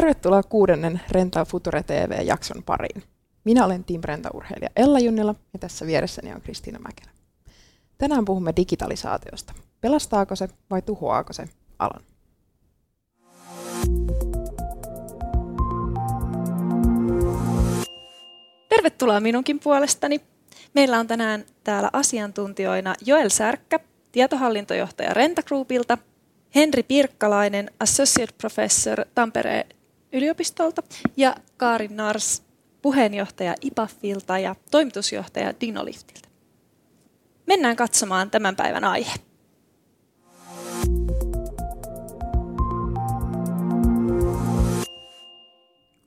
Tervetuloa kuudennen Renta Future TV-jakson pariin. Minä olen Team Renta-urheilija Ella Junnila ja tässä vieressäni on Kristiina Mäkelä. Tänään puhumme digitalisaatiosta. Pelastaako se vai tuhoaako se alan? Tervetuloa minunkin puolestani. Meillä on tänään täällä asiantuntijoina Joel Särkkä, tietohallintojohtaja Renta Groupilta, Henri Pirkkalainen, Associate Professor Tampereen yliopistolta ja Kaarin Nars, puheenjohtaja IPAFilta ja toimitusjohtaja Dinoliftilta. Mennään katsomaan tämän päivän aihe.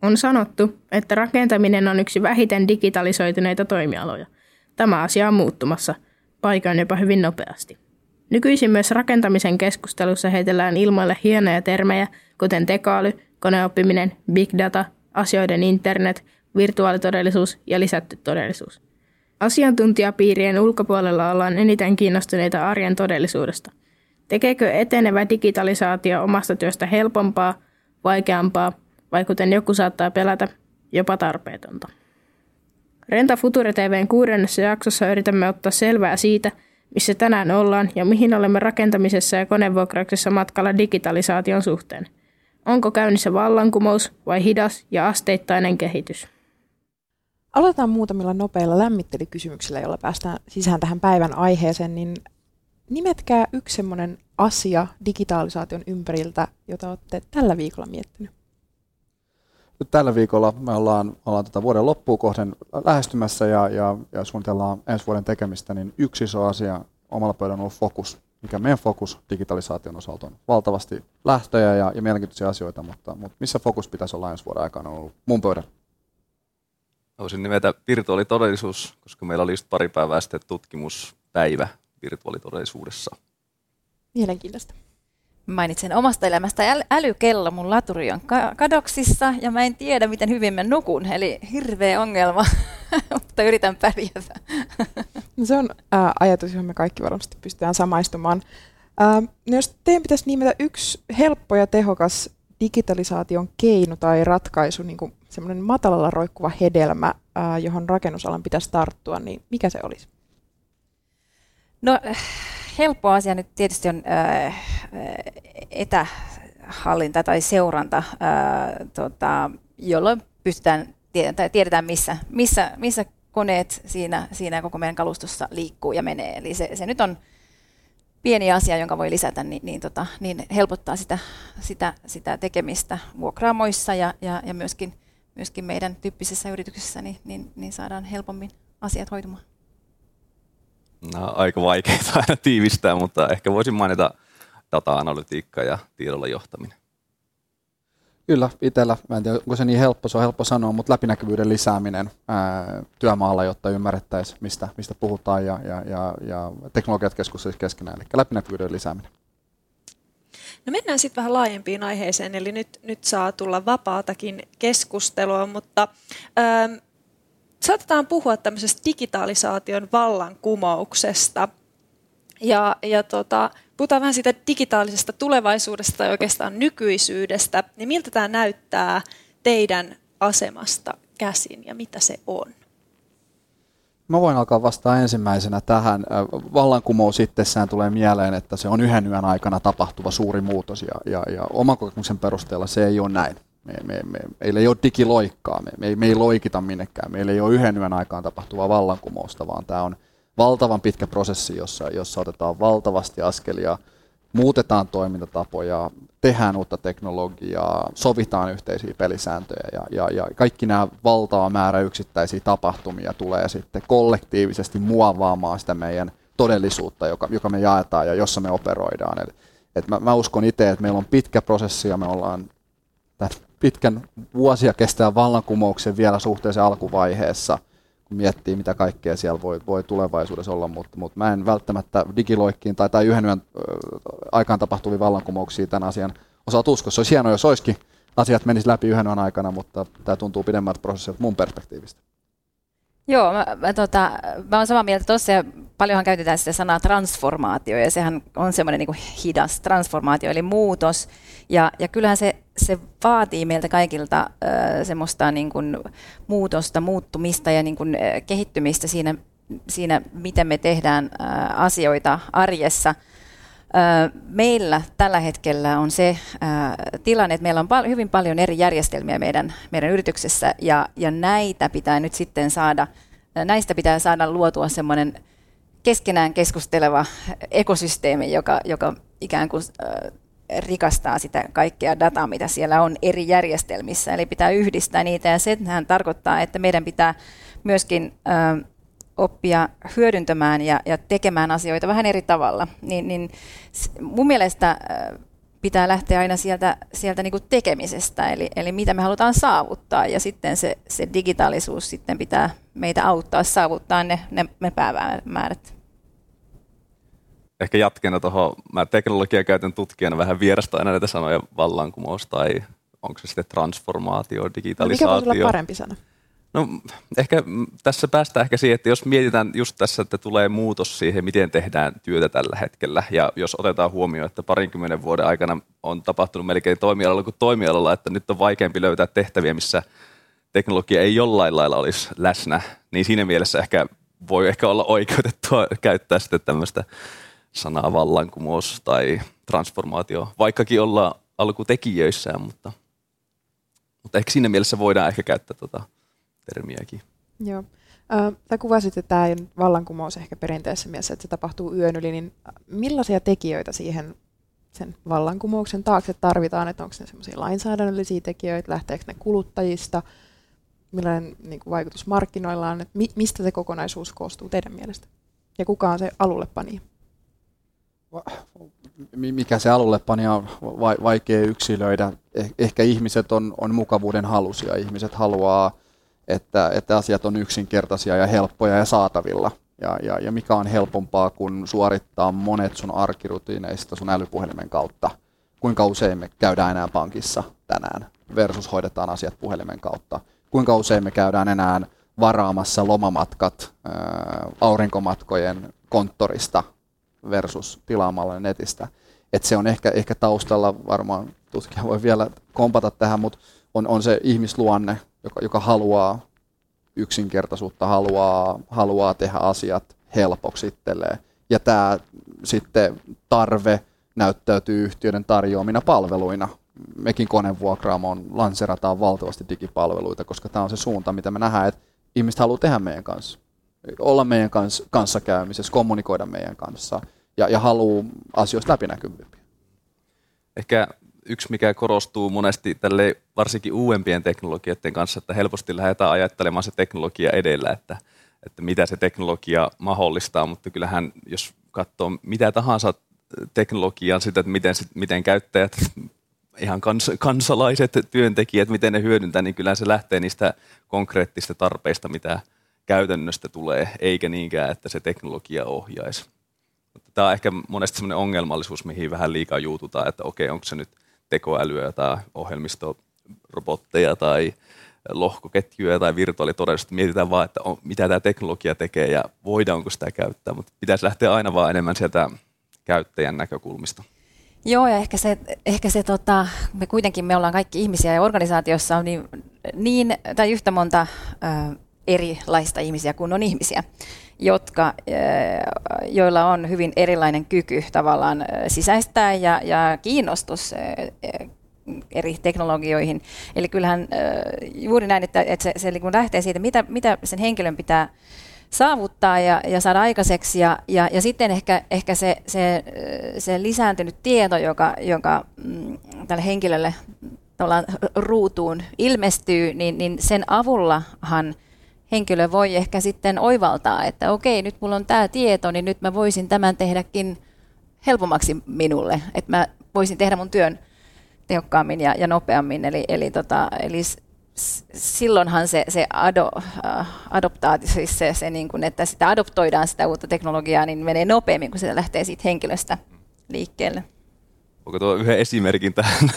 On sanottu, että rakentaminen on yksi vähiten digitalisoituneita toimialoja. Tämä asia on muuttumassa, paikoin jopa hyvin nopeasti. Nykyisin myös rakentamisen keskustelussa heitellään ilmoille hienoja termejä, kuten tekoäly, koneoppiminen, big data, asioiden internet, virtuaalitodellisuus ja lisätty todellisuus. Asiantuntijapiirien ulkopuolella ollaan eniten kiinnostuneita arjen todellisuudesta. Tekeekö etenevä digitalisaatio omasta työstä helpompaa, vaikeampaa vai kuten joku saattaa pelätä, jopa tarpeetonta? Renta Future TVn kuudennessa jaksossa yritämme ottaa selvää siitä, missä tänään ollaan ja mihin olemme rakentamisessa ja konevuokrauksessa matkalla digitalisaation suhteen. Onko käynnissä vallankumous vai hidas ja asteittainen kehitys? Aloitetaan muutamilla nopeilla lämmittelykysymyksillä, joilla päästään sisään tähän päivän aiheeseen. Niin nimetkää yksi sellainen asia digitalisaation ympäriltä, jota olette tällä viikolla miettinyt. Nyt tällä viikolla me ollaan, ollaan tätä vuoden loppuun kohden lähestymässä ja, ja, ja suunnitellaan ensi vuoden tekemistä, niin yksi iso asia omalla pöydän on ollut fokus, mikä meidän fokus digitalisaation osalta on. Valtavasti lähtöjä ja, ja mielenkiintoisia asioita, mutta, mutta missä fokus pitäisi olla ensi vuoden aikana on ollut mun pöydän? Voisin nimetä virtuaalitodellisuus, koska meillä oli just pari päivää sitten tutkimuspäivä virtuaalitodellisuudessa. Mielenkiintoista. Mainitsen omasta elämästä äl- älykello. Mun laturi on ka- kadoksissa ja mä en tiedä, miten hyvin mä nukun. Eli hirveä ongelma, mutta yritän pärjätä. No se on ää, ajatus, johon me kaikki varmasti pystytään samaistumaan. Ää, no jos teidän pitäisi nimetä yksi helppo ja tehokas digitalisaation keino tai ratkaisu, niin kuin semmoinen matalalla roikkuva hedelmä, ää, johon rakennusalan pitäisi tarttua, niin mikä se olisi? No helppo asia nyt tietysti on äh, etähallinta tai seuranta, tota, jolloin pystytään, tiedetään missä, missä, missä koneet siinä, siinä koko meidän kalustossa liikkuu ja menee. Eli se, se nyt on pieni asia, jonka voi lisätä, niin, niin, tota, niin helpottaa sitä, sitä, sitä tekemistä vuokraamoissa ja, ja, ja myöskin, myöskin meidän tyyppisessä yrityksessä, niin, niin, niin saadaan helpommin asiat hoitumaan. No, aika vaikeaa aina tiivistää, mutta ehkä voisin mainita data-analytiikka ja tiedolla johtaminen. Kyllä, itsellä, mä en tiedä, onko se niin helppo, se on helppo sanoa, mutta läpinäkyvyyden lisääminen ää, työmaalla, jotta ymmärrettäisiin, mistä, mistä puhutaan ja, ja, ja, ja teknologiat keskustelisivat keskenään, eli läpinäkyvyyden lisääminen. No mennään sitten vähän laajempiin aiheeseen, eli nyt, nyt saa tulla vapaatakin keskustelua, mutta ähm, saatetaan puhua tämmöisestä digitalisaation vallankumouksesta. Ja, ja tota, puhutaan vähän siitä digitaalisesta tulevaisuudesta ja oikeastaan nykyisyydestä. Niin miltä tämä näyttää teidän asemasta käsin ja mitä se on? Mä voin alkaa vastaa ensimmäisenä tähän. Vallankumous itsessään tulee mieleen, että se on yhden yön aikana tapahtuva suuri muutos ja, ja, ja oman kokemuksen perusteella se ei ole näin. Me, me, me, meillä ei ole digiloikkaa, me, me, me ei loikita minnekään, meillä ei ole yhden yön aikaan tapahtuvaa vallankumousta, vaan tämä on valtavan pitkä prosessi, jossa, jossa otetaan valtavasti askelia, muutetaan toimintatapoja, tehdään uutta teknologiaa, sovitaan yhteisiä pelisääntöjä ja, ja, ja kaikki nämä valtava määrä yksittäisiä tapahtumia tulee sitten kollektiivisesti muovaamaan sitä meidän todellisuutta, joka, joka me jaetaan ja jossa me operoidaan. Eli, et mä, mä uskon itse, että meillä on pitkä prosessi ja me ollaan pitkän vuosia kestää vallankumouksen vielä suhteessa alkuvaiheessa, miettii, mitä kaikkea siellä voi, voi tulevaisuudessa olla, mutta, mutta mä en välttämättä digiloikkiin tai, tai yhden yön aikaan tapahtuvia vallankumouksia tämän asian osalta usko. Se olisi hienoa, jos olisikin asiat menisivät läpi yhden yön aikana, mutta tämä tuntuu pidemmältä prosessilta mun perspektiivistä. Joo, mä, mä, tota, mä olen samaa mieltä tuossa ja paljonhan käytetään sitä sanaa transformaatio ja sehän on semmoinen niin hidas transformaatio eli muutos. Ja, ja kyllähän se, se vaatii meiltä kaikilta äh, semmoista niin kuin muutosta, muuttumista ja niin kuin, äh, kehittymistä siinä, siinä, miten me tehdään äh, asioita arjessa – Meillä tällä hetkellä on se tilanne, että meillä on hyvin paljon eri järjestelmiä meidän, meidän yrityksessä ja, ja näitä pitää nyt sitten saada, näistä pitää saada luotua semmoinen keskenään keskusteleva ekosysteemi, joka, joka ikään kuin rikastaa sitä kaikkea dataa, mitä siellä on eri järjestelmissä. Eli pitää yhdistää niitä ja sehän tarkoittaa, että meidän pitää myöskin oppia hyödyntämään ja, ja tekemään asioita vähän eri tavalla, niin, niin mun mielestä äh, pitää lähteä aina sieltä, sieltä niin kuin tekemisestä, eli, eli mitä me halutaan saavuttaa, ja sitten se, se digitaalisuus sitten pitää meitä auttaa saavuttaa ne, ne, ne päämäärät. Ehkä jatkeena tuohon, mä teknologiaa käytän tutkijana vähän vierasta aina näitä sanoja vallankumous tai onko se sitten transformaatio, digitalisaatio. No mikä voisi olla parempi sana? No ehkä tässä päästään ehkä siihen, että jos mietitään just tässä, että tulee muutos siihen, miten tehdään työtä tällä hetkellä, ja jos otetaan huomioon, että parinkymmenen vuoden aikana on tapahtunut melkein toimialalla kuin toimialalla, että nyt on vaikeampi löytää tehtäviä, missä teknologia ei jollain lailla olisi läsnä, niin siinä mielessä ehkä voi ehkä olla oikeutettua käyttää sitten tämmöistä sanaa vallankumous tai transformaatio, vaikkakin ollaan alkutekijöissään, mutta, mutta ehkä siinä mielessä voidaan ehkä käyttää tota termiäkin. Joo. Äh, kuvasit, että tämä vallankumous ehkä perinteisessä mielessä, että se tapahtuu yön yli, niin millaisia tekijöitä siihen sen vallankumouksen taakse tarvitaan, että onko ne semmoisia lainsäädännöllisiä tekijöitä, lähteekö ne kuluttajista, millainen niin kuin vaikutus markkinoilla on, että mi- mistä se kokonaisuus koostuu teidän mielestä? Ja kuka on se alullepani? Mikä se alullepani on vaikea yksilöidä. Eh- ehkä ihmiset on, on mukavuuden halusia. Ihmiset haluaa että, että asiat on yksinkertaisia ja helppoja ja saatavilla. Ja, ja, ja mikä on helpompaa kuin suorittaa monet sun arkirutiineista sun älypuhelimen kautta. Kuinka usein me käydään enää pankissa tänään versus hoidetaan asiat puhelimen kautta. Kuinka usein me käydään enää varaamassa lomamatkat ää, aurinkomatkojen konttorista versus tilaamalla netistä. Et se on ehkä, ehkä taustalla, varmaan tutkija voi vielä kompata tähän, mutta on, on se ihmisluonne, joka, joka haluaa yksinkertaisuutta, haluaa, haluaa tehdä asiat helpoksi itselleen. Ja tämä sitten tarve näyttäytyy yhtiöiden tarjoamina palveluina. Mekin konevuokraamon lanserataan valtavasti digipalveluita, koska tämä on se suunta, mitä me nähdään, että ihmiset haluaa tehdä meidän kanssa. Olla meidän kanssa kanssakäymisessä, kommunikoida meidän kanssa ja, ja haluaa asioista läpinäkyvyypiä. Ehkä yksi, mikä korostuu monesti tälle varsinkin uudempien teknologioiden kanssa, että helposti lähdetään ajattelemaan se teknologia edellä, että, että mitä se teknologia mahdollistaa, mutta kyllähän jos katsoo mitä tahansa teknologiaa, sitä, että miten, miten käyttäjät, ihan kans, kansalaiset, työntekijät, miten ne hyödyntää, niin kyllähän se lähtee niistä konkreettista tarpeista, mitä käytännöstä tulee, eikä niinkään, että se teknologia ohjaisi. Tämä on ehkä monesti sellainen ongelmallisuus, mihin vähän liikaa juututaan, että okei, onko se nyt tekoälyä tai ohjelmistorobotteja tai lohkoketjuja tai virtuaalitodellisuutta. Mietitään vaan, että on, mitä tämä teknologia tekee ja voidaanko sitä käyttää, mutta pitäisi lähteä aina vaan enemmän sieltä käyttäjän näkökulmista. Joo, ja ehkä se, ehkä se tota, me kuitenkin me ollaan kaikki ihmisiä ja organisaatiossa on niin, niin tai yhtä monta ö, erilaista ihmisiä kuin on ihmisiä jotka, joilla on hyvin erilainen kyky tavallaan sisäistää ja, ja kiinnostus eri teknologioihin. Eli kyllähän juuri näin, että, että se, se niin lähtee siitä, mitä, mitä sen henkilön pitää saavuttaa ja, ja saada aikaiseksi. Ja, ja, ja sitten ehkä, ehkä se, se, se lisääntynyt tieto, joka, joka mm, tälle henkilölle ruutuun ilmestyy, niin, niin sen avullahan henkilö voi ehkä sitten oivaltaa, että okei, nyt mulla on tämä tieto, niin nyt mä voisin tämän tehdäkin helpommaksi minulle, että mä voisin tehdä mun työn tehokkaammin ja, ja nopeammin. Eli, eli, tota, eli silloinhan se, se ado, äh, adoptaatio, siis se, se niin kuin, että sitä adoptoidaan sitä uutta teknologiaa, niin menee nopeammin, kun se lähtee siitä henkilöstä liikkeelle. Onko tuo yhden esimerkin tähän?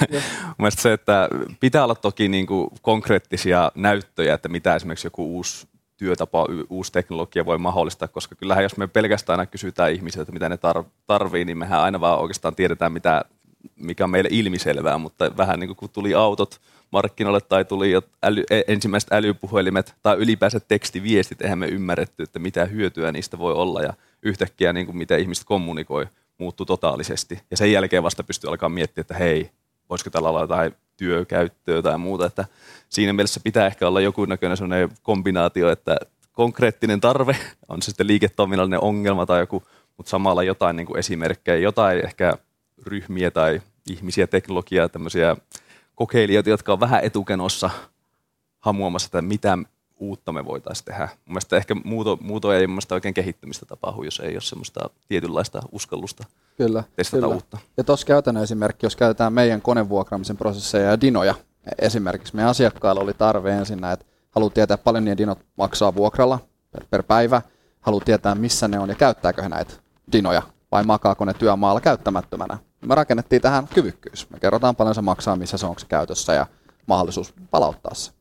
Mielestäni se, että pitää olla toki niin kuin konkreettisia näyttöjä, että mitä esimerkiksi joku uusi työtapa, uusi teknologia voi mahdollistaa, koska kyllähän jos me pelkästään aina kysytään ihmisiltä, että mitä ne tar- tarvii, niin mehän aina vaan oikeastaan tiedetään, mitä, mikä on meille ilmiselvää, mutta vähän niin kuin kun tuli autot markkinoille tai tuli äly, e, ensimmäiset älypuhelimet tai ylipäänsä tekstiviestit, eihän me ymmärretty, että mitä hyötyä niistä voi olla ja yhtäkkiä niin kuin miten ihmiset kommunikoi muuttui totaalisesti. Ja sen jälkeen vasta pystyy alkaa miettiä, että hei, voisiko tällä olla jotain työkäyttöä tai muuta. Että siinä mielessä pitää ehkä olla joku näköinen sellainen kombinaatio, että konkreettinen tarve, on se sitten liiketoiminnallinen ongelma tai joku, mutta samalla jotain niin kuin esimerkkejä, jotain ehkä ryhmiä tai ihmisiä, teknologiaa, tämmöisiä kokeilijoita, jotka on vähän etukenossa hamuamassa, että mitä uutta me voitaisiin tehdä. Mun mielestä ehkä muuto, muuto ei mun oikein kehittymistä tapahdu, jos ei ole semmoista tietynlaista uskallusta kyllä, testata kyllä. uutta. Ja tuossa käytännön esimerkki, jos käytetään meidän konevuokraamisen prosesseja ja dinoja, esimerkiksi meidän asiakkailla oli tarve ensin, että haluaa tietää paljon niiden dinot maksaa vuokralla per, per päivä, haluaa tietää missä ne on ja käyttääkö he näitä dinoja vai makaako ne työmaalla käyttämättömänä. Me rakennettiin tähän kyvykkyys. Me kerrotaan paljon se maksaa, missä se on se käytössä ja mahdollisuus palauttaa se.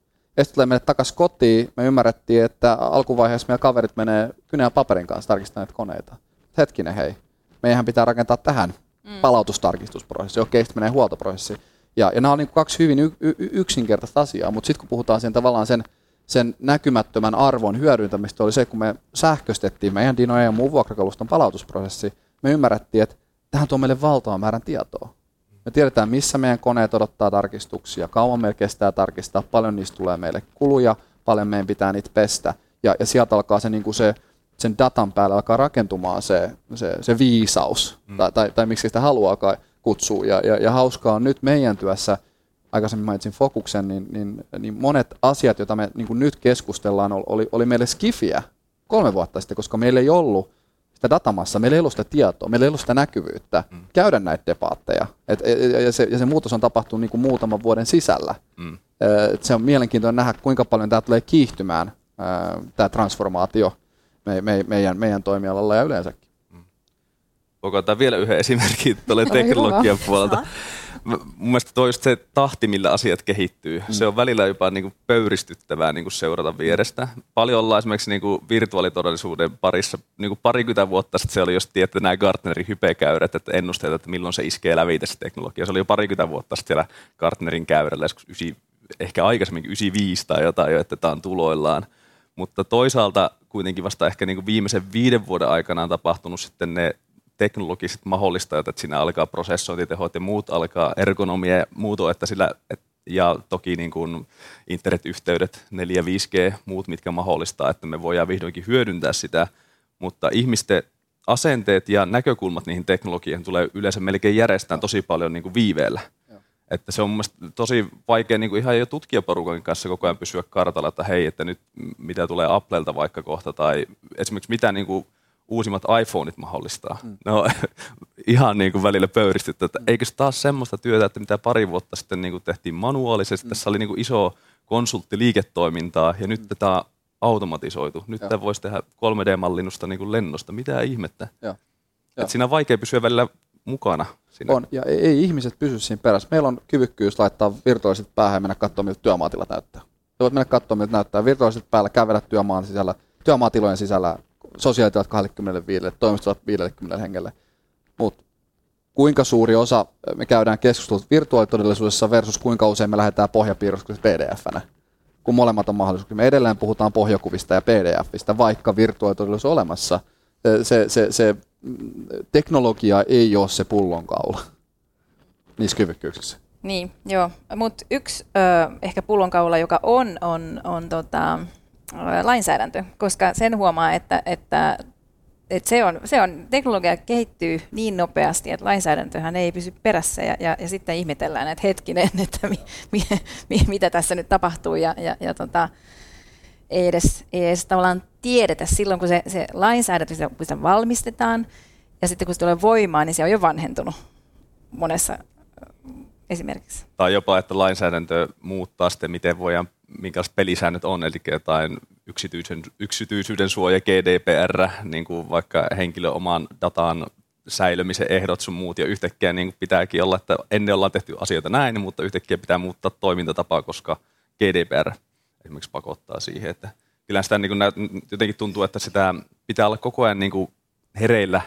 Sitten tulee meille takaisin kotiin. Me ymmärrettiin, että alkuvaiheessa meidän kaverit menee kynän paperin kanssa tarkistamaan koneita. Hetkinen hei, meidän pitää rakentaa tähän mm. palautustarkistusprosessi. Okei, sitten menee huoltoprosessi. Ja, ja nämä on niin kaksi hyvin y- y- yksinkertaista asiaa, mutta sitten kun puhutaan sen tavallaan sen, sen näkymättömän arvon hyödyntämistä, oli se, kun me sähköstettiin meidän dinojen ja muun vuokrakaluston palautusprosessi, me ymmärrettiin, että tähän tuo meille valtavan määrän tietoa. Me tiedetään, missä meidän koneet odottaa tarkistuksia, kauan meillä kestää tarkistaa, paljon niistä tulee meille kuluja, paljon meidän pitää niitä pestä. Ja, ja sieltä alkaa se, niin kuin se, sen datan päälle alkaa rakentumaan se, se, se viisaus, mm. tai, tai, tai miksi sitä haluaa kutsua. Ja, ja, ja hauskaa on nyt meidän työssä, aikaisemmin mainitsin fokuksen, niin, niin, niin monet asiat, joita me niin nyt keskustellaan, oli, oli meille skifiä kolme vuotta sitten, koska meillä ei ollut sitä datamassa, meillä ei ollut sitä tietoa, meillä ei ollut sitä näkyvyyttä mm. käydä näitä debaatteja. Et, ja, ja, se, ja se muutos on tapahtunut niin kuin muutaman vuoden sisällä. Mm. Et se on mielenkiintoinen nähdä, kuinka paljon tämä tulee kiihtymään, tämä transformaatio me, me, meidän, meidän toimialalla ja yleensäkin. Mm. Voiko ottaa vielä yhden esimerkin tuolle teknologian puolelta? mun mielestä toi se tahti, millä asiat kehittyy, mm. se on välillä jopa niin kuin pöyristyttävää niin kuin seurata vierestä. Paljon ollaan esimerkiksi niin kuin virtuaalitodellisuuden parissa, niin kuin parikymmentä vuotta sitten se oli just tietty nämä Gartnerin hypekäyrät, että ennusteet, että milloin se iskee läpi tässä teknologia. Se oli jo parikymmentä vuotta sitten siellä Gartnerin käyrällä, ysi, ehkä aikaisemmin 95 tai jotain jo, että tämä on tuloillaan. Mutta toisaalta kuitenkin vasta ehkä niin kuin viimeisen viiden vuoden aikana on tapahtunut sitten ne teknologiset mahdollistajat, että siinä alkaa prosessointitehot ja muut alkaa ergonomia ja muuto, että sillä, et, ja toki niin kuin internetyhteydet, 4 5G, muut, mitkä mahdollistaa, että me voidaan vihdoinkin hyödyntää sitä, mutta ihmisten asenteet ja näkökulmat niihin teknologioihin tulee yleensä melkein järjestään tosi paljon niin kuin viiveellä. Että se on mun tosi vaikea niin kuin ihan jo tutkijaporukan kanssa koko ajan pysyä kartalla, että hei, että nyt mitä tulee Applelta vaikka kohta, tai esimerkiksi mitä niin kuin uusimmat iPhoneit mahdollistaa. Mm. Ne on ihan niin kuin välillä pöyristetty, että eikö taas semmoista työtä, että mitä pari vuotta sitten niin kuin tehtiin manuaalisesti, mm. tässä oli niin kuin iso konsulttiliiketoimintaa ja nyt mm. tätä automatisoitu. Nyt tämä voisi tehdä 3D-mallinnusta niin kuin lennosta. Mitä ihmettä? Ja. Ja. siinä on vaikea pysyä välillä mukana. Siinä. On, ja ei, ei ihmiset pysy siinä perässä. Meillä on kyvykkyys laittaa virtuaaliset päähän ja mennä katsomaan, miltä työmaatilat näyttää. voit mennä katsomaan, miltä näyttää virtuaaliset päällä, kävellä työmaan sisällä, työmaatilojen sisällä sosiaalitilat 25, toimistot 50 hengelle. Mutta kuinka suuri osa me käydään keskustelut virtuaalitodellisuudessa versus kuinka usein me lähdetään pohjapiirroksessa pdf-nä, kun molemmat on mahdollisia. Me edelleen puhutaan pohjakuvista ja pdfistä, vaikka virtuaalitodellisuus on olemassa. Se, se, se teknologia ei ole se pullonkaula niissä kyvykkyyksissä. Niin, joo. Mutta yksi ö, ehkä pullonkaula, joka on, on, on tota, lainsäädäntö, koska sen huomaa, että, että, että se, on, se on, teknologia kehittyy niin nopeasti, että lainsäädäntöhän ei pysy perässä ja, ja, ja sitten ihmetellään, että hetkinen, että mi, mi, mi, mitä tässä nyt tapahtuu ja, ja, ja tota, ei, edes, ei edes tavallaan tiedetä silloin, kun se, se lainsäädäntö, kun sitä valmistetaan ja sitten kun se tulee voimaan, niin se on jo vanhentunut monessa esimerkiksi. Tai jopa, että lainsäädäntö muuttaa sitten, miten voidaan minkälaiset pelisäännöt on, eli jotain yksityisen, yksityisyyden suoja, GDPR, niin kuin vaikka henkilön oman datan säilymisen ehdot sun muut, ja yhtäkkiä niin kuin pitääkin olla, että ennen ollaan tehty asioita näin, mutta yhtäkkiä pitää muuttaa toimintatapaa, koska GDPR esimerkiksi pakottaa siihen, että kyllä sitä niin kuin, jotenkin tuntuu, että sitä pitää olla koko ajan niin kuin hereillä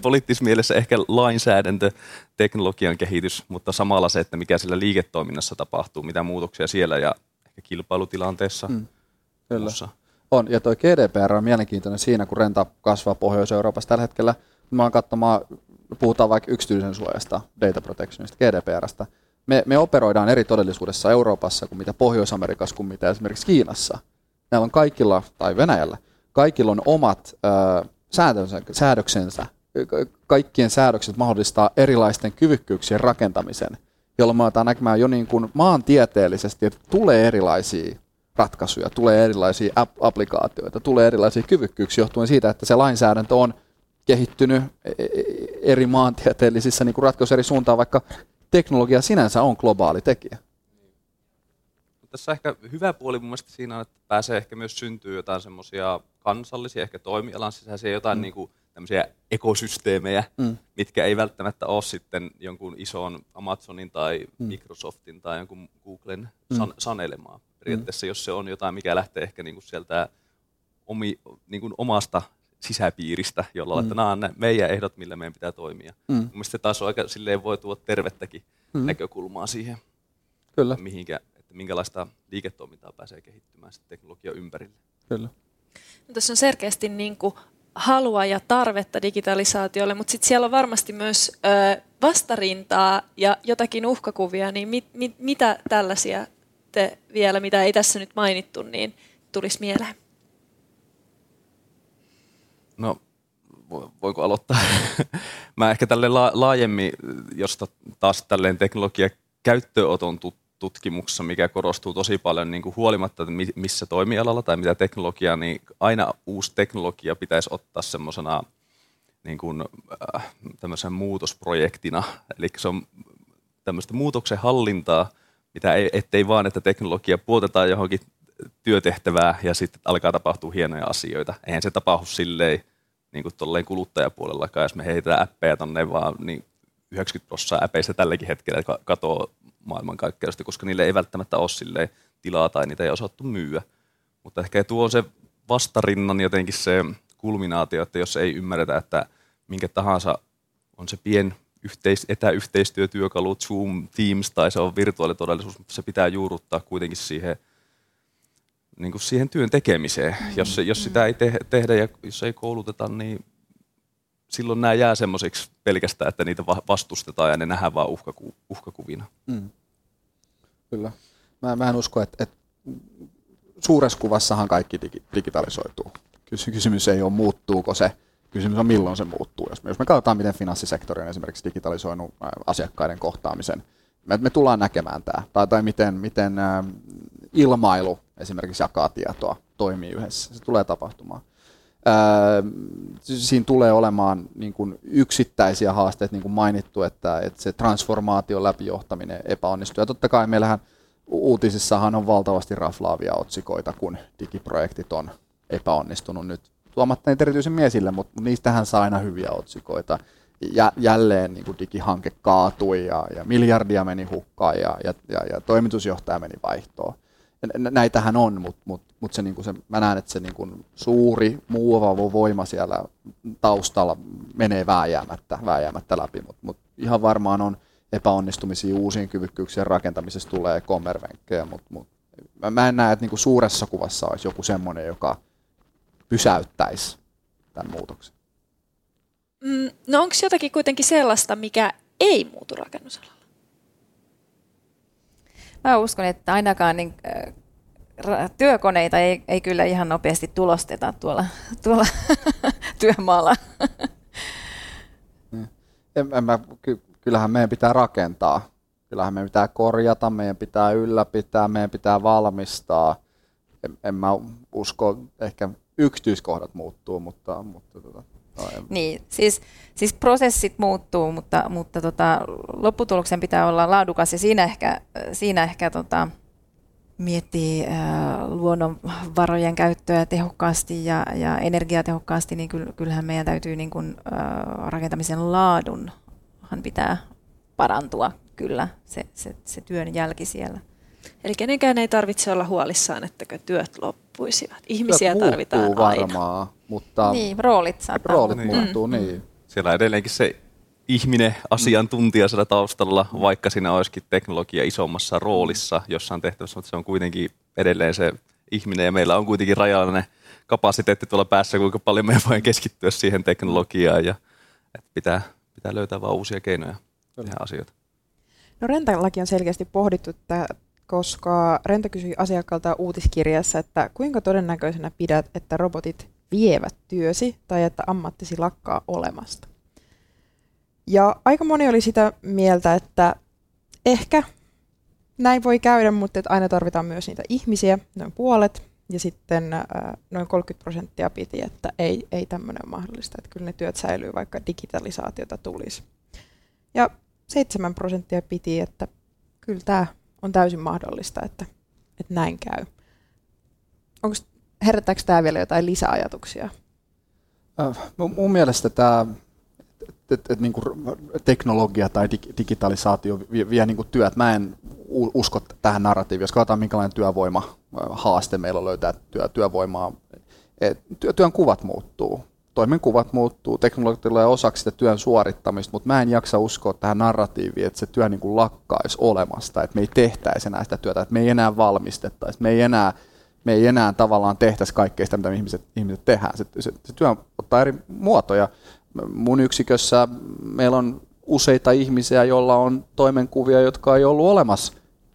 poliittis, mielessä ehkä lainsäädäntö, teknologian kehitys, mutta samalla se, että mikä sillä liiketoiminnassa tapahtuu, mitä muutoksia siellä ja ehkä kilpailutilanteessa. Mm, kyllä. On, ja tuo GDPR on mielenkiintoinen siinä, kun renta kasvaa Pohjois-Euroopassa tällä hetkellä. Mä oon katsomaan, puhutaan vaikka yksityisen suojasta, data protectionista, GDPRstä. Me, me operoidaan eri todellisuudessa Euroopassa kuin mitä Pohjois-Amerikassa kuin mitä esimerkiksi Kiinassa. Näillä on kaikilla, tai Venäjällä, kaikilla on omat ö, säädöksensä. Kaikkien säädökset mahdollistaa erilaisten kyvykkyyksien rakentamisen, jolloin me aletaan näkemään jo niin kuin maantieteellisesti, että tulee erilaisia ratkaisuja, tulee erilaisia applikaatioita, tulee erilaisia kyvykkyyksiä johtuen siitä, että se lainsäädäntö on kehittynyt e, e, eri maantieteellisissä niin kuin ratkaisuja eri suuntaan, vaikka teknologia sinänsä on globaali tekijä. Tässä ehkä hyvä puoli mun mielestä siinä on, että pääsee ehkä myös syntyy jotain semmoisia kansallisia, ehkä toimialan sisäisiä jotain mm. niin kuin tämmöisiä ekosysteemejä, mm. mitkä ei välttämättä ole sitten jonkun ison Amazonin tai mm. Microsoftin tai jonkun Googlen mm. san- sanelemaa. Periaatteessa mm. jos se on jotain, mikä lähtee ehkä niin kuin sieltä omi, niin kuin omasta sisäpiiristä, jolla mm. että nämä on ne meidän ehdot, millä meidän pitää toimia. Mm. Mielestäni se taas on aika, silleen voi tuoda tervettäkin mm. näkökulmaa siihen, Kyllä. Mihinkä, että minkälaista liiketoimintaa pääsee kehittymään sitten teknologia ympärille. Kyllä. No, tässä on selkeästi niin kuin halua ja tarvetta digitalisaatiolle, mutta sitten siellä on varmasti myös ö, vastarintaa ja jotakin uhkakuvia, niin mit, mit, mitä tällaisia te vielä, mitä ei tässä nyt mainittu, niin tulisi mieleen? No, voiko aloittaa? Mä ehkä tälle laajemmin, josta taas tälleen teknologia käyttöönoton tutkimuksessa, mikä korostuu tosi paljon niin kuin huolimatta, että missä toimialalla tai mitä teknologiaa, niin aina uusi teknologia pitäisi ottaa semmoisena niin kuin, äh, muutosprojektina. Eli se on tämmöistä muutoksen hallintaa, mitä ei, ettei vaan, että teknologia puotetaan johonkin työtehtävää ja sitten alkaa tapahtua hienoja asioita. Eihän se tapahdu silleen niin kuin kuluttajapuolellakaan, jos me heitetään appeja tonne vaan, niin 90 prosenttia äpeistä tälläkin hetkellä katoo maailmankaikkeudesta, koska niille ei välttämättä ole silleen tilaa tai niitä ei osattu myyä. Mutta ehkä tuo on se vastarinnan jotenkin se kulminaatio, että jos ei ymmärretä, että minkä tahansa on se pien yhteis- etäyhteistyötyökalu, Zoom, Teams tai se on virtuaalitodellisuus, mutta se pitää juurruttaa kuitenkin siihen, niin kuin siihen työn tekemiseen. Mm. Jos, jos sitä ei te- tehdä ja jos ei kouluteta, niin silloin nämä jää semmoisiksi pelkästään, että niitä vastustetaan ja ne nähdään vain uhkaku- uhkakuvina. Mm. Kyllä. Mä, mä en usko, että, että suuressa kuvassahan kaikki digi- digitalisoituu. Kysymys ei ole, muuttuuko se. Kysymys on, milloin se muuttuu. Jos me, jos me katsotaan, miten finanssisektori on esimerkiksi digitalisoinut asiakkaiden kohtaamisen, me, me tullaan näkemään tämä. Tai, tai miten, miten ilmailu esimerkiksi jakaa tietoa, toimii yhdessä. Se tulee tapahtumaan. Siinä tulee olemaan niin kuin yksittäisiä haasteita, niin kuin mainittu, että, että se transformaation läpijohtaminen epäonnistuu. Ja totta kai meillähän uutisissahan on valtavasti raflaavia otsikoita, kun digiprojektit on epäonnistunut nyt. Tuomatta niitä erityisen miesille, mutta niistähän saa aina hyviä otsikoita. Ja jälleen niin kuin digihanke kaatui ja, ja miljardia meni hukkaan ja, ja, ja, ja toimitusjohtaja meni vaihtoon näitähän on, mutta mut, mut se, niinku se, mä näen, että se niinku suuri muuva voima siellä taustalla menee vääjäämättä, vääjäämättä läpi, mutta mut ihan varmaan on epäonnistumisia uusien kyvykkyyksien rakentamisessa tulee kommervenkkejä, mutta mut, mä, en näe, että niinku suuressa kuvassa olisi joku semmoinen, joka pysäyttäisi tämän muutoksen. Mm, no onko jotakin kuitenkin sellaista, mikä ei muutu rakennusalalla? Mä uskon, että ainakaan niin, työkoneita ei, ei kyllä ihan nopeasti tulosteta tuolla, tuolla työmaalla. Niin. En, en mä, ky, kyllähän meidän pitää rakentaa. Kyllähän meidän pitää korjata, meidän pitää ylläpitää, meidän pitää valmistaa. En, en mä usko, ehkä yksityiskohdat muuttuu, mutta, mutta tota, niin, siis, siis prosessit muuttuu, mutta, mutta tota, lopputuloksen pitää olla laadukas ja siinä ehkä, siinä ehkä tota, miettii äh, luonnonvarojen käyttöä tehokkaasti ja, ja energiatehokkaasti, niin kyllähän meidän täytyy niin kun, äh, rakentamisen laadunhan pitää parantua kyllä, se, se, se työn jälki siellä. Eli kenenkään ei tarvitse olla huolissaan, että työt loppuisivat. Ihmisiä Työt tarvitaan muuttuu aina. mutta Niin, roolit saattaa roolit muuttua. muuttuu, niin. Siellä on edelleenkin se ihminen, asiantuntija siellä taustalla, vaikka siinä olisikin teknologia isommassa roolissa jossain tehtävässä, mutta se on kuitenkin edelleen se ihminen ja meillä on kuitenkin rajallinen kapasiteetti tuolla päässä, kuinka paljon me voi keskittyä siihen teknologiaan ja että pitää, pitää löytää vaan uusia keinoja tehdä asioita. No Rentallakin on selkeästi pohdittu, että koska Renta kysyi asiakkaalta uutiskirjassa, että kuinka todennäköisenä pidät, että robotit vievät työsi tai että ammattisi lakkaa olemasta. Ja aika moni oli sitä mieltä, että ehkä näin voi käydä, mutta että aina tarvitaan myös niitä ihmisiä, noin puolet, ja sitten äh, noin 30 prosenttia piti, että ei, ei tämmöinen ole mahdollista, että kyllä ne työt säilyy, vaikka digitalisaatiota tulisi. Ja 7 prosenttia piti, että kyllä tämä on täysin mahdollista, että, että näin käy. Onko herättääkö tämä vielä jotain lisäajatuksia? Äh, mun- mielestä tämä et, et, niinku teknologia tai dig, digitalisaatio vie, vie niinku työt. Mä en usko tähän narratiiviin. Jos katsotaan, minkälainen työvoima äh, haaste meillä on löytää työ, työvoimaa. Et, työ, työn kuvat muuttuu. Toimenkuvat muuttuu, teknologia tulee osaksi sitä työn suorittamista, mutta mä en jaksa uskoa tähän narratiiviin, että se työ niin kuin lakkaisi olemasta, että me ei tehtäisi enää sitä työtä, että me ei enää valmistettaisi, me ei enää, me ei enää tavallaan tehtäisi kaikkea sitä, mitä me ihmiset, ihmiset tehdään. Se, se, se työ ottaa eri muotoja. Mun yksikössä meillä on useita ihmisiä, joilla on toimenkuvia, jotka ei ollut olemassa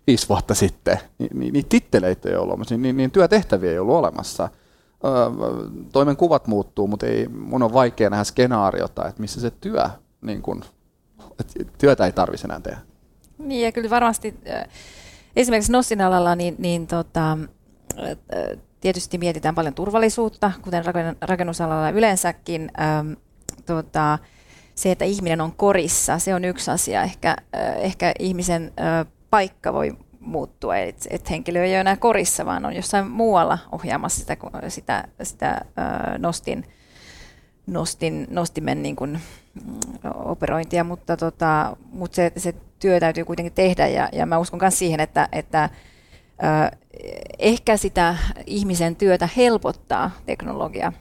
viisi vuotta sitten. Ni, ni, niitä titteleitä ei ollut olemassa, niin, niin työtehtäviä ei ollut olemassa. Öö, toimenkuvat muuttuu, mutta ei, mun on vaikea nähdä skenaariota, että missä se työ, niin kun, että työtä ei tarvitsisi enää tehdä. Niin ja kyllä varmasti esimerkiksi Nossin alalla niin, niin tota, tietysti mietitään paljon turvallisuutta, kuten raken- rakennusalalla yleensäkin. Tota, se, että ihminen on korissa, se on yksi asia. Ehkä, ehkä ihmisen paikka voi muuttua, että et henkilö ei ole enää korissa, vaan on jossain muualla ohjaamassa sitä, sitä, sitä äh, nostin, nostin, nostimen niin kuin, mm, operointia, mutta, tota, mutta se, se työ täytyy kuitenkin tehdä ja, ja mä uskon myös siihen, että, että äh, ehkä sitä ihmisen työtä helpottaa teknologia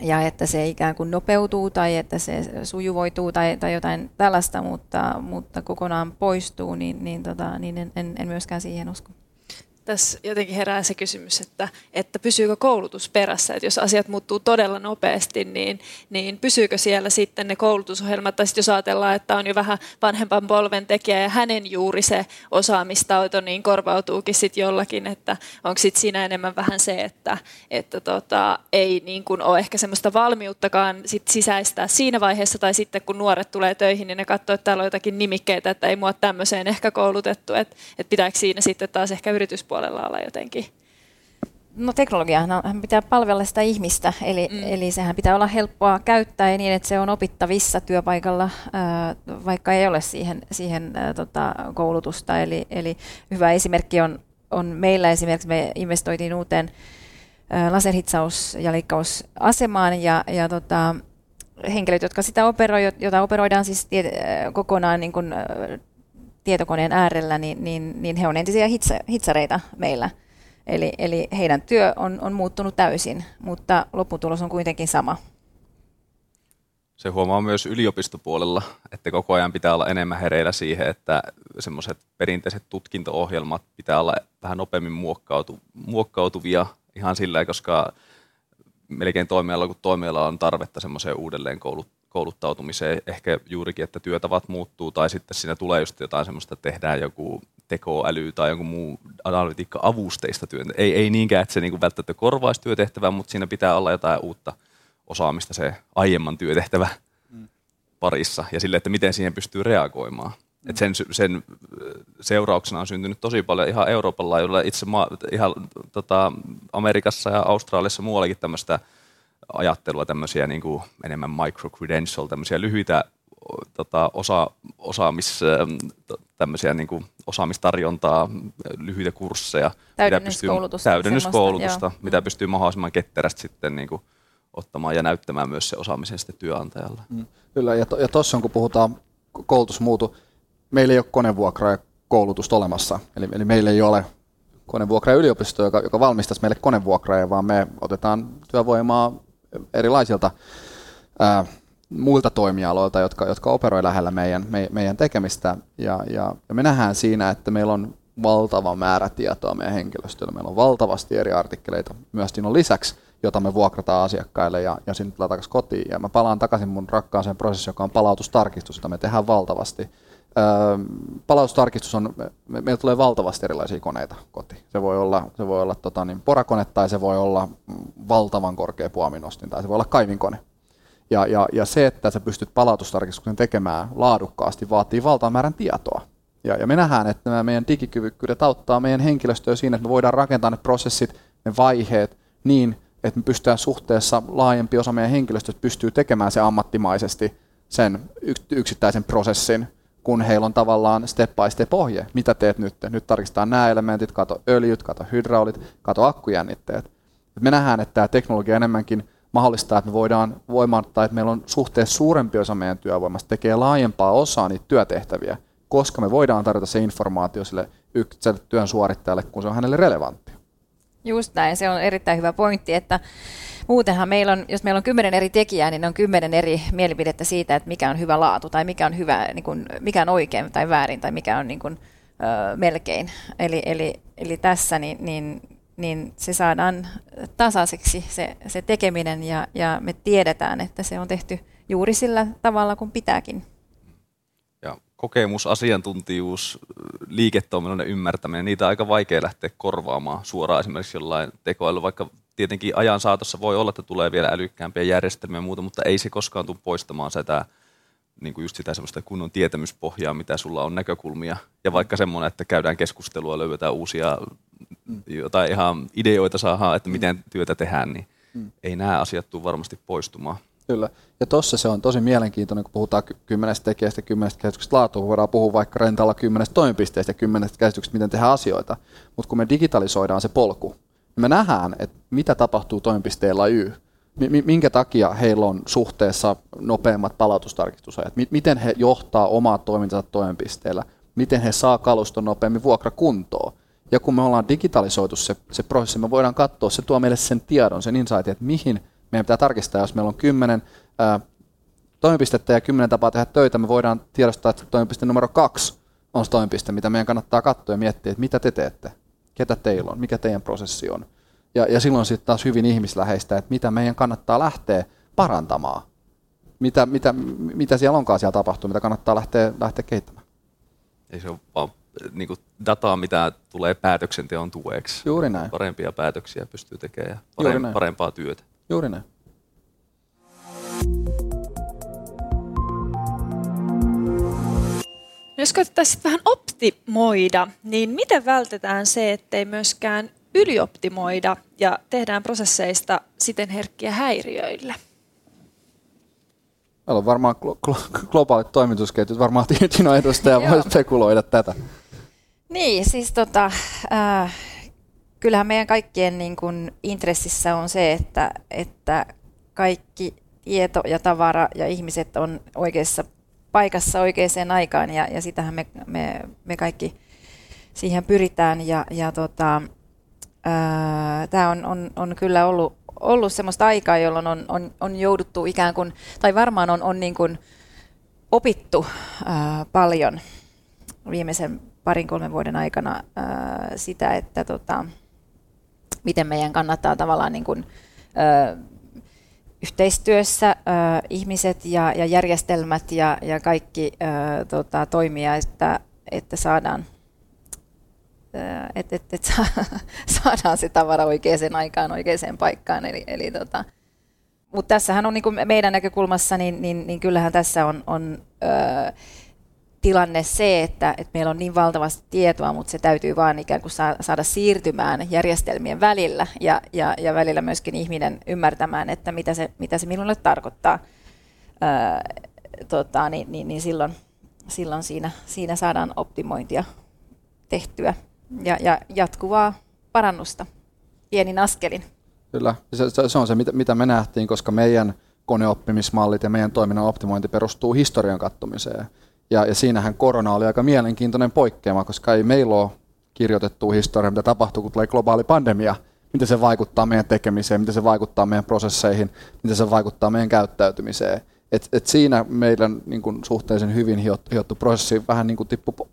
ja että se ikään kuin nopeutuu tai että se sujuvoituu tai, tai jotain tällaista, mutta, mutta kokonaan poistuu, niin, niin, tota, niin en, en, en myöskään siihen usko. Tässä jotenkin herää se kysymys, että, että pysyykö koulutus perässä, että jos asiat muuttuu todella nopeasti, niin, niin pysyykö siellä sitten ne koulutusohjelmat, tai sitten jos ajatellaan, että on jo vähän vanhempan polven tekijä ja hänen juuri se osaamistauto, niin korvautuukin sitten jollakin, että onko sitten siinä enemmän vähän se, että, että tota, ei niin kuin ole ehkä semmoista valmiuttakaan sit sisäistää siinä vaiheessa, tai sitten kun nuoret tulee töihin, niin ne katsoo, että täällä on jotakin nimikkeitä, että ei mua tämmöiseen ehkä koulutettu, että, että pitääkö siinä sitten taas ehkä yrityspuolella olla jotenkin No teknologiahan pitää palvella sitä ihmistä, eli, mm. eli sehän pitää olla helppoa käyttää ja niin, että se on opittavissa työpaikalla, vaikka ei ole siihen, siihen tota, koulutusta. Eli, eli hyvä esimerkki on, on meillä esimerkiksi, me investoitiin uuteen laserhitsaus- ja leikkausasemaan ja, ja tota, henkilöt, jotka sitä operoi, jota operoidaan siis kokonaan niin kuin, tietokoneen äärellä, niin, niin, niin he on entisiä hitsa, hitsareita meillä. Eli, eli heidän työ on, on muuttunut täysin, mutta lopputulos on kuitenkin sama. Se huomaa myös yliopistopuolella, että koko ajan pitää olla enemmän hereillä siihen, että semmoiset perinteiset tutkinto-ohjelmat pitää olla vähän nopeammin muokkautu, muokkautuvia ihan sillä, koska melkein toimialalla kuin toimialalla on tarvetta semmoiseen uudelleen kouluttautumiseen. Ehkä juurikin, että työtavat muuttuu tai sitten siinä tulee just jotain semmoista, että tehdään joku tekoäly tai joku muu analytiikka-avusteista työtä. Ei, ei niinkään, että se niinku välttämättä korvaisi työtehtävää, mutta siinä pitää olla jotain uutta osaamista se aiemman työtehtävä parissa ja sille, että miten siihen pystyy reagoimaan. Mm. Et sen, sen seurauksena on syntynyt tosi paljon ihan Euroopan laajuudella, itse maa, ihan tota, Amerikassa ja Australiassa muuallakin tämmöistä ajattelua, tämmöisiä niin kuin enemmän micro-credential, tämmöisiä lyhyitä tota, osa, osaamis, tämmöisiä niin kuin osaamistarjontaa, lyhyitä kursseja, täydennyskoulutusta, mitä pystyy, täydennyskoulutusta mitä pystyy mahdollisimman ketterästi sitten niin kuin ottamaan ja näyttämään myös se osaamisen sitten työnantajalle. Mm, kyllä, ja tuossa to, on, kun puhutaan koulutusmuutu, meillä ei ole konevuokraa ja koulutusta olemassa. Eli, eli meillä ei ole konevuokra-yliopisto, joka, joka valmistaisi meille konevuokraajia, vaan me otetaan työvoimaa erilaisilta ää, muilta toimialoilta, jotka, jotka operoi lähellä meidän, me, meidän tekemistä. Ja, ja, ja me nähdään siinä, että meillä on valtava määrä tietoa meidän henkilöstöllä. Meillä on valtavasti eri artikkeleita myös on lisäksi, jota me vuokrataan asiakkaille ja, ja sinne tulee takaisin kotiin. Ja mä palaan takaisin mun rakkaaseen prosessiin, joka on palautustarkistus, jota me tehdään valtavasti. Öö, palautustarkistus on, me, meillä tulee valtavasti erilaisia koneita kotiin. Se voi olla, se voi olla tota, niin, porakone tai se voi olla valtavan korkea puominostin tai se voi olla kaivinkone. Ja, ja, ja se, että sä pystyt palautustarkistuksen tekemään laadukkaasti, vaatii valtavan määrän tietoa. Ja, ja me nähdään, että nämä meidän digikyvykkyydet auttaa meidän henkilöstöä siinä, että me voidaan rakentaa ne prosessit, ne vaiheet niin, että me pystytään suhteessa laajempi osa meidän henkilöstöstä pystyy tekemään se ammattimaisesti sen yksittäisen prosessin, kun heillä on tavallaan step by step ohje. Mitä teet nyt? Nyt tarkistetaan nämä elementit, kato öljyt, kato hydraulit, kato akkujännitteet. Me nähdään, että tämä teknologia enemmänkin mahdollistaa, että me voidaan voimauttaa, että meillä on suhteessa suurempi osa meidän työvoimasta tekee laajempaa osaa niitä työtehtäviä, koska me voidaan tarjota se informaatio sille työn suorittajalle, kun se on hänelle relevantti. Just näin, se on erittäin hyvä pointti, että muutenhan meillä on, jos meillä on kymmenen eri tekijää, niin on kymmenen eri mielipidettä siitä, että mikä on hyvä laatu tai mikä on hyvä, niin kuin, mikä on oikein tai väärin tai mikä on niin kuin, ö, melkein. Eli, eli, eli tässä niin, niin, niin se saadaan tasaiseksi se, se tekeminen ja, ja me tiedetään, että se on tehty juuri sillä tavalla kuin pitääkin kokemus, asiantuntijuus, liiketoiminnan ymmärtäminen, niitä on aika vaikea lähteä korvaamaan suoraan esimerkiksi jollain tekoälyllä, vaikka tietenkin ajan saatossa voi olla, että tulee vielä älykkäämpiä järjestelmiä ja muuta, mutta ei se koskaan tule poistamaan sitä, niin kuin just sitä semmoista kunnon tietämyspohjaa, mitä sulla on näkökulmia. Ja vaikka semmoinen, että käydään keskustelua, löydetään uusia jotain ihan ideoita saadaan, että miten työtä tehdään, niin mm. ei nämä asiat tule varmasti poistumaan. Kyllä. Ja tuossa se on tosi mielenkiintoinen, kun puhutaan kymmenestä tekijästä, kymmenestä käsityksestä laatua, voidaan puhua vaikka rentalla kymmenestä toimipisteestä ja kymmenestä käsityksestä, miten tehdään asioita. Mutta kun me digitalisoidaan se polku, me nähdään, että mitä tapahtuu toimipisteellä Y, minkä takia heillä on suhteessa nopeammat palautustarkistusajat, miten he johtaa omaa toimintansa toimipisteellä, miten he saa kaluston nopeammin vuokrakuntoon. Ja kun me ollaan digitalisoitu se, se prosessi, me voidaan katsoa, se tuo meille sen tiedon, sen insightin, että mihin meidän pitää tarkistaa, jos meillä on kymmenen ää, toimipistettä ja kymmenen tapaa tehdä töitä, me voidaan tiedostaa, että toimipiste numero kaksi on se toimipiste, mitä meidän kannattaa katsoa ja miettiä, että mitä te teette, ketä teillä on, mikä teidän prosessi on. Ja, ja silloin sitten taas hyvin ihmisläheistä, että mitä meidän kannattaa lähteä parantamaan. Mitä, mitä, mitä siellä onkaan siellä tapahtuu, mitä kannattaa lähteä, lähteä kehittämään. Ei se ole vaan niin kuin dataa, mitä tulee päätöksenteon tueksi. Juuri näin. Parempia päätöksiä pystyy tekemään ja parempaa työtä. Juuri näin. Jos koetettaisiin vähän optimoida, niin miten vältetään se, ettei myöskään ylioptimoida ja tehdään prosesseista siten herkkiä häiriöille? Meillä on varmaan globaalit toimitusketjut, varmaan Tino edustaja voi spekuloida tätä. Niin, siis tota, äh, kyllähän meidän kaikkien niin kuin intressissä on se, että, että kaikki tieto ja tavara ja ihmiset on oikeassa paikassa oikeaan aikaan ja, ja sitähän me, me, me kaikki siihen pyritään. Ja, ja tota, tämä on, on, on kyllä ollut, ollut semmoista aikaa, jolloin on, on, on jouduttu ikään kuin, tai varmaan on, on niin kuin opittu ää, paljon viimeisen parin kolmen vuoden aikana ää, sitä, että tota, miten meidän kannattaa tavallaan niin kuin, ää, yhteistyössä ää, ihmiset ja, ja järjestelmät ja, ja kaikki ää, tota, toimia, että, että saadaan että et, et saadaan se tavara oikeaan aikaan, oikeaan paikkaan. Eli, eli tota, mutta tässähän on niin meidän näkökulmassa, niin, niin, niin kyllähän tässä on, on ää, tilanne se, että, että meillä on niin valtavasti tietoa, mutta se täytyy vaan ikään kuin saada siirtymään järjestelmien välillä ja, ja, ja välillä myöskin ihminen ymmärtämään, että mitä se, mitä se minulle tarkoittaa. Ää, tota, niin, niin, niin silloin, silloin siinä, siinä saadaan optimointia tehtyä ja, ja jatkuvaa parannusta pienin askelin. Kyllä, se, se on se, mitä, mitä me nähtiin, koska meidän koneoppimismallit ja meidän toiminnan optimointi perustuu historian kattomiseen. Ja, ja siinähän korona oli aika mielenkiintoinen poikkeama, koska ei meillä ole kirjoitettu historia, mitä tapahtuu, kun tulee globaali pandemia, miten se vaikuttaa meidän tekemiseen, miten se vaikuttaa meidän prosesseihin, miten se vaikuttaa meidän käyttäytymiseen. Et, et siinä meidän niin kun, suhteellisen hyvin hiottu, hiottu prosessi vähän niin tippui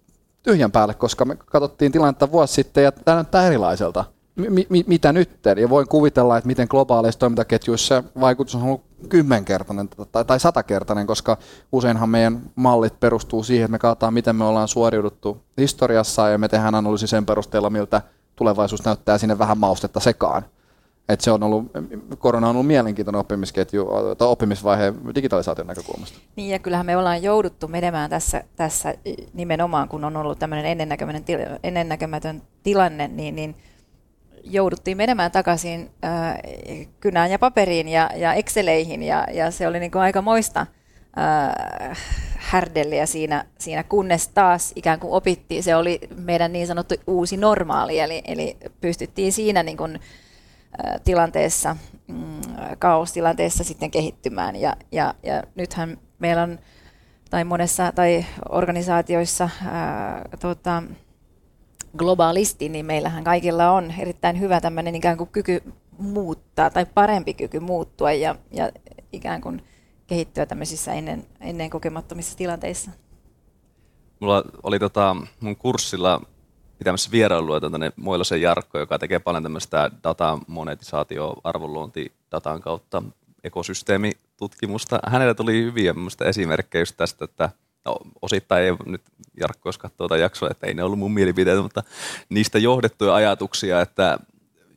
tyhjän päälle, koska me katsottiin tilannetta vuosi sitten ja tämä näyttää erilaiselta. Mi- mi- mitä nyt? Ja voin kuvitella, että miten globaaleissa toimintaketjuissa vaikutus on ollut kymmenkertainen tai, tai satakertainen, koska useinhan meidän mallit perustuu siihen, että me katsotaan, miten me ollaan suoriuduttu historiassa ja me tehdään analyysi sen perusteella, miltä tulevaisuus näyttää sinne vähän maustetta sekaan. Et se on ollut, korona on ollut mielenkiintoinen oppimisketju tai oppimisvaihe digitalisaation näkökulmasta. Niin ja kyllähän me ollaan jouduttu menemään tässä, tässä nimenomaan, kun on ollut tämmöinen ennennäkemätön, tilanne, niin, niin jouduttiin menemään takaisin äh, kynään ja paperiin ja, ja Exceleihin ja, ja se oli niin kuin aika moista äh, härdelliä siinä, siinä, kunnes taas ikään kuin opittiin, se oli meidän niin sanottu uusi normaali, eli, eli pystyttiin siinä niin kuin, äh, tilanteessa, mm, kaostilanteessa sitten kehittymään. Ja, ja, ja nythän meillä on tai monessa tai organisaatioissa ää, tota, globaalisti, niin meillähän kaikilla on erittäin hyvä tämmöinen ikään kuin kyky muuttaa tai parempi kyky muuttua ja, ja ikään kuin kehittyä tämmöisissä ennen, ennen kokemattomissa tilanteissa. Mulla oli tota, mun kurssilla pitämässä vierailua tänne Moilasen Jarkko, joka tekee paljon tämmöistä datamonetisaatio arvonluonti datan kautta ekosysteemitutkimusta. Hänellä tuli hyviä esimerkkejä just tästä, että no, osittain ei nyt Jarkko, jos katsoo tätä jaksoa, että ei ne ollut mun mielipiteitä, mutta niistä johdettuja ajatuksia, että